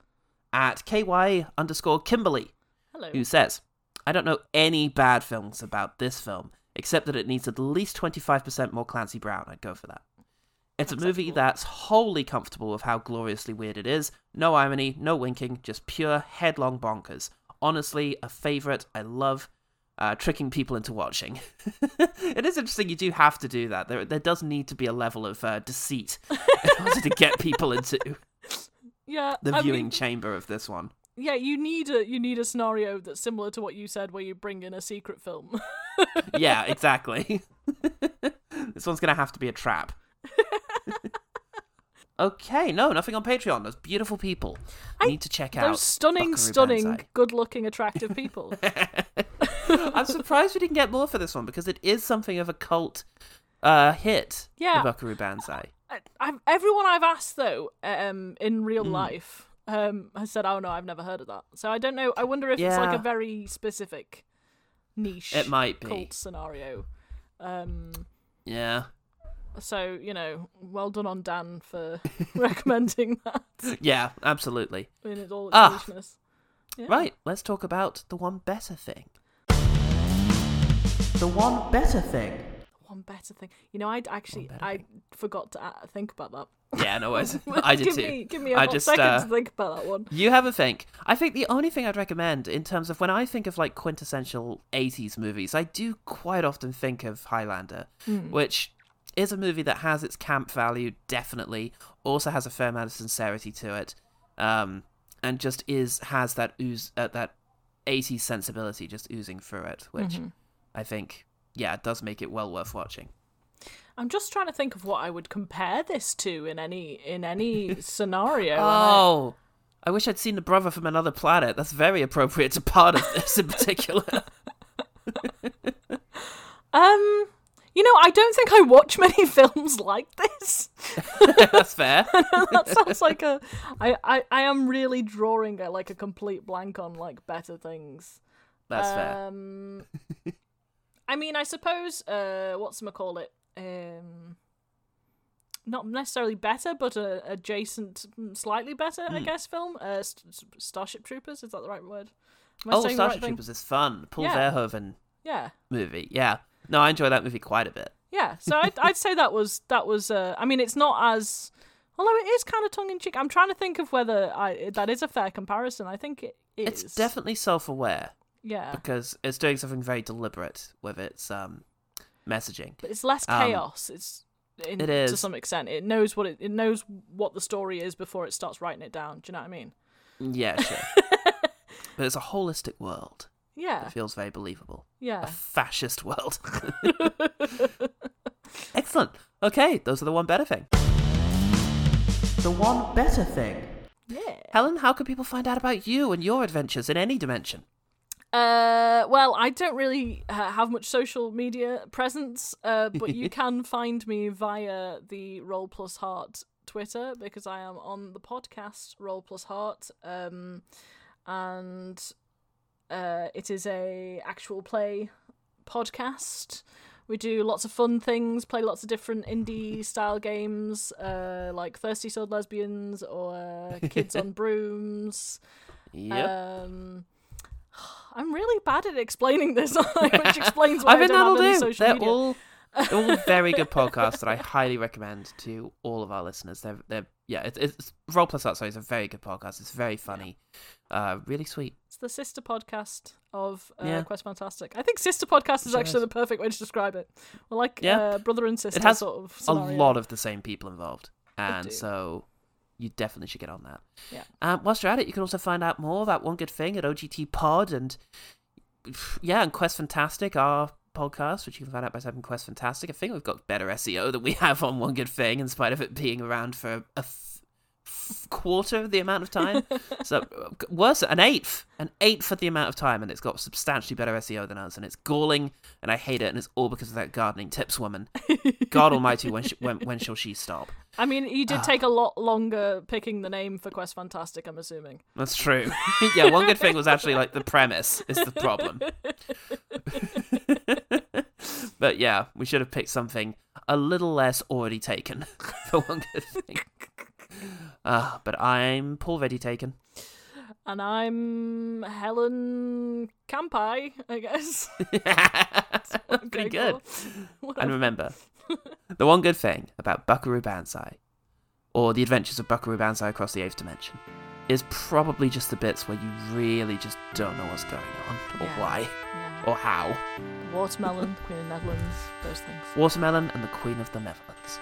at ky underscore Kimberly, hello who says, "I don't know any bad films about this film, except that it needs at least twenty five percent more Clancy Brown. I'd go for that." It's a movie that's wholly comfortable with how gloriously weird it is. No irony, no winking, just pure headlong bonkers. Honestly, a favourite. I love uh, tricking people into watching. <laughs> it is interesting. You do have to do that. There, there does need to be a level of uh, deceit <laughs> in order to get people into yeah the I viewing mean, chamber of this one. yeah you need a you need a scenario that's similar to what you said where you bring in a secret film yeah, <laughs> exactly. this one's gonna have to be a trap. <laughs> okay, no, nothing on Patreon. Those beautiful people I need to check out those stunning Buckaroo stunning Banzai. good looking attractive people <laughs> I'm surprised we didn't get more for this one because it is something of a cult uh, hit. Yeah. the Buckaroo Banzai. I, I've, everyone I've asked though um in real Mm. life um has said oh no I've never heard of that so I don't know I wonder if it's like a very specific niche It might be. cult scenario um Yeah, so you know well done on Dan for <laughs> recommending that yeah, absolutely. in its all its Ah. Yeah. Right, let's talk about the one better thing. The one better thing. one better thing you know I actually I forgot to uh, think about that Yeah, no worries. <laughs> I did give too. me give me a I just, second uh, to think about that one You have a think. I think the only thing I'd recommend in terms of when I think of like quintessential 80s movies, I do quite often think of Highlander, Hmm. which is a movie that has its camp value, definitely, also has a fair amount of sincerity to it, um, and just is has that ooze, uh, that 80s sensibility just oozing through it, which Mhm. I think, yeah, it does make it well worth watching. I'm just trying to think of what I would compare this to in any in any <laughs> scenario. Oh, I wish I'd seen the brother from another planet. That's very appropriate to part of this in <laughs> particular. Um, you know, I don't think I watch many <laughs> films like this. <laughs> That's fair. <laughs> that sounds like a. I, I I am really drawing a, like a complete blank on like better things. That's fair. Um, I mean, I suppose. Uh, what's my call it? Um, not necessarily better, but a adjacent, mm, slightly better, I Hmm. guess. Film. Uh, St- St- Starship Troopers. Is that the right word? Oh, the right Starship thing? Troopers is fun. Paul Yeah. Verhoeven Yeah. movie. Yeah. No, I enjoy that movie quite a bit. Yeah, so I'd, I'd say that was that was. Uh, I mean, it's not as, although it is kind of tongue in cheek. I'm trying to think of whether I that is a fair comparison. I think it is. It's definitely self-aware yeah, because it's doing something very deliberate with its um messaging. but it's less Um, chaos. it's in, it to some extent. It knows what it, it knows what the story is before it starts writing it down. Do you know what I mean? Yeah, sure. <laughs> but it's a holistic world. Yeah. It feels very believable. Yeah. A fascist world. <laughs> <laughs> Excellent. Okay, those are the one better thing. The one better thing. Yeah. Helen, how can people find out about you and your adventures in any dimension? Uh, well, I don't really uh, have much social media presence, uh, but you <laughs> can find me via the Roll Plus Heart Twitter because I am on the podcast Roll Plus Heart, um, and uh, it is a actual play podcast. We do lots of fun things, play lots of different indie <laughs> style games, uh, like Thirsty Sword Lesbians or uh, Kids on <laughs> Brooms. Yep. Um, <sighs> I'm really bad at explaining this, <laughs> which explains why I I, mean, don't have that'll any social They're media. all all very good podcasts that I highly recommend to all of our listeners. They're they're yeah, it's, it's Roll Plus Outside is a very good podcast. It's very funny, uh, really sweet. It's the sister podcast of uh, Yeah. Quest Fantastic. I think sister podcast is Sure actually is. the perfect way to describe it. We're like Yeah. uh, brother and sister It has sort of a lot of the same people involved, and so you definitely should get on that. Yeah. Um, whilst you're at it, you can also find out more about One Good Thing at OGT Pod and yeah, and Quest Fantastic, our podcast, which you can find out by typing Quest Fantastic. I think we've got better SEO than we <laughs> have on One Good Thing, in spite of it being around for a quarter of the amount of time. <laughs> so uh, worse, an eighth, an eighth of the amount of time, and it's got substantially better SEO than us, and it's galling, and I hate it, and it's all because of that gardening tips woman. God Almighty, when sh when when shall she stop? I mean, you did Ah. take a lot longer picking the name for Quest Fantastic, I'm assuming. That's true. <laughs> yeah, one good thing was actually like the premise is the problem. <laughs> but yeah, we should have picked something a little less already taken for one good thing. Uh, but I'm Paul Taken. And I'm Helen Campai, I guess. <laughs> Pretty good. <laughs> And remember, the one good thing about Buckaroo Banzai, or the adventures of Buckaroo Banzai across the eighth dimension, is probably just the bits where you really just don't know what's going on, or Yeah. why, Yeah. or how. Watermelon, Queen of the Netherlands, those things. Watermelon and the Queen of the Netherlands.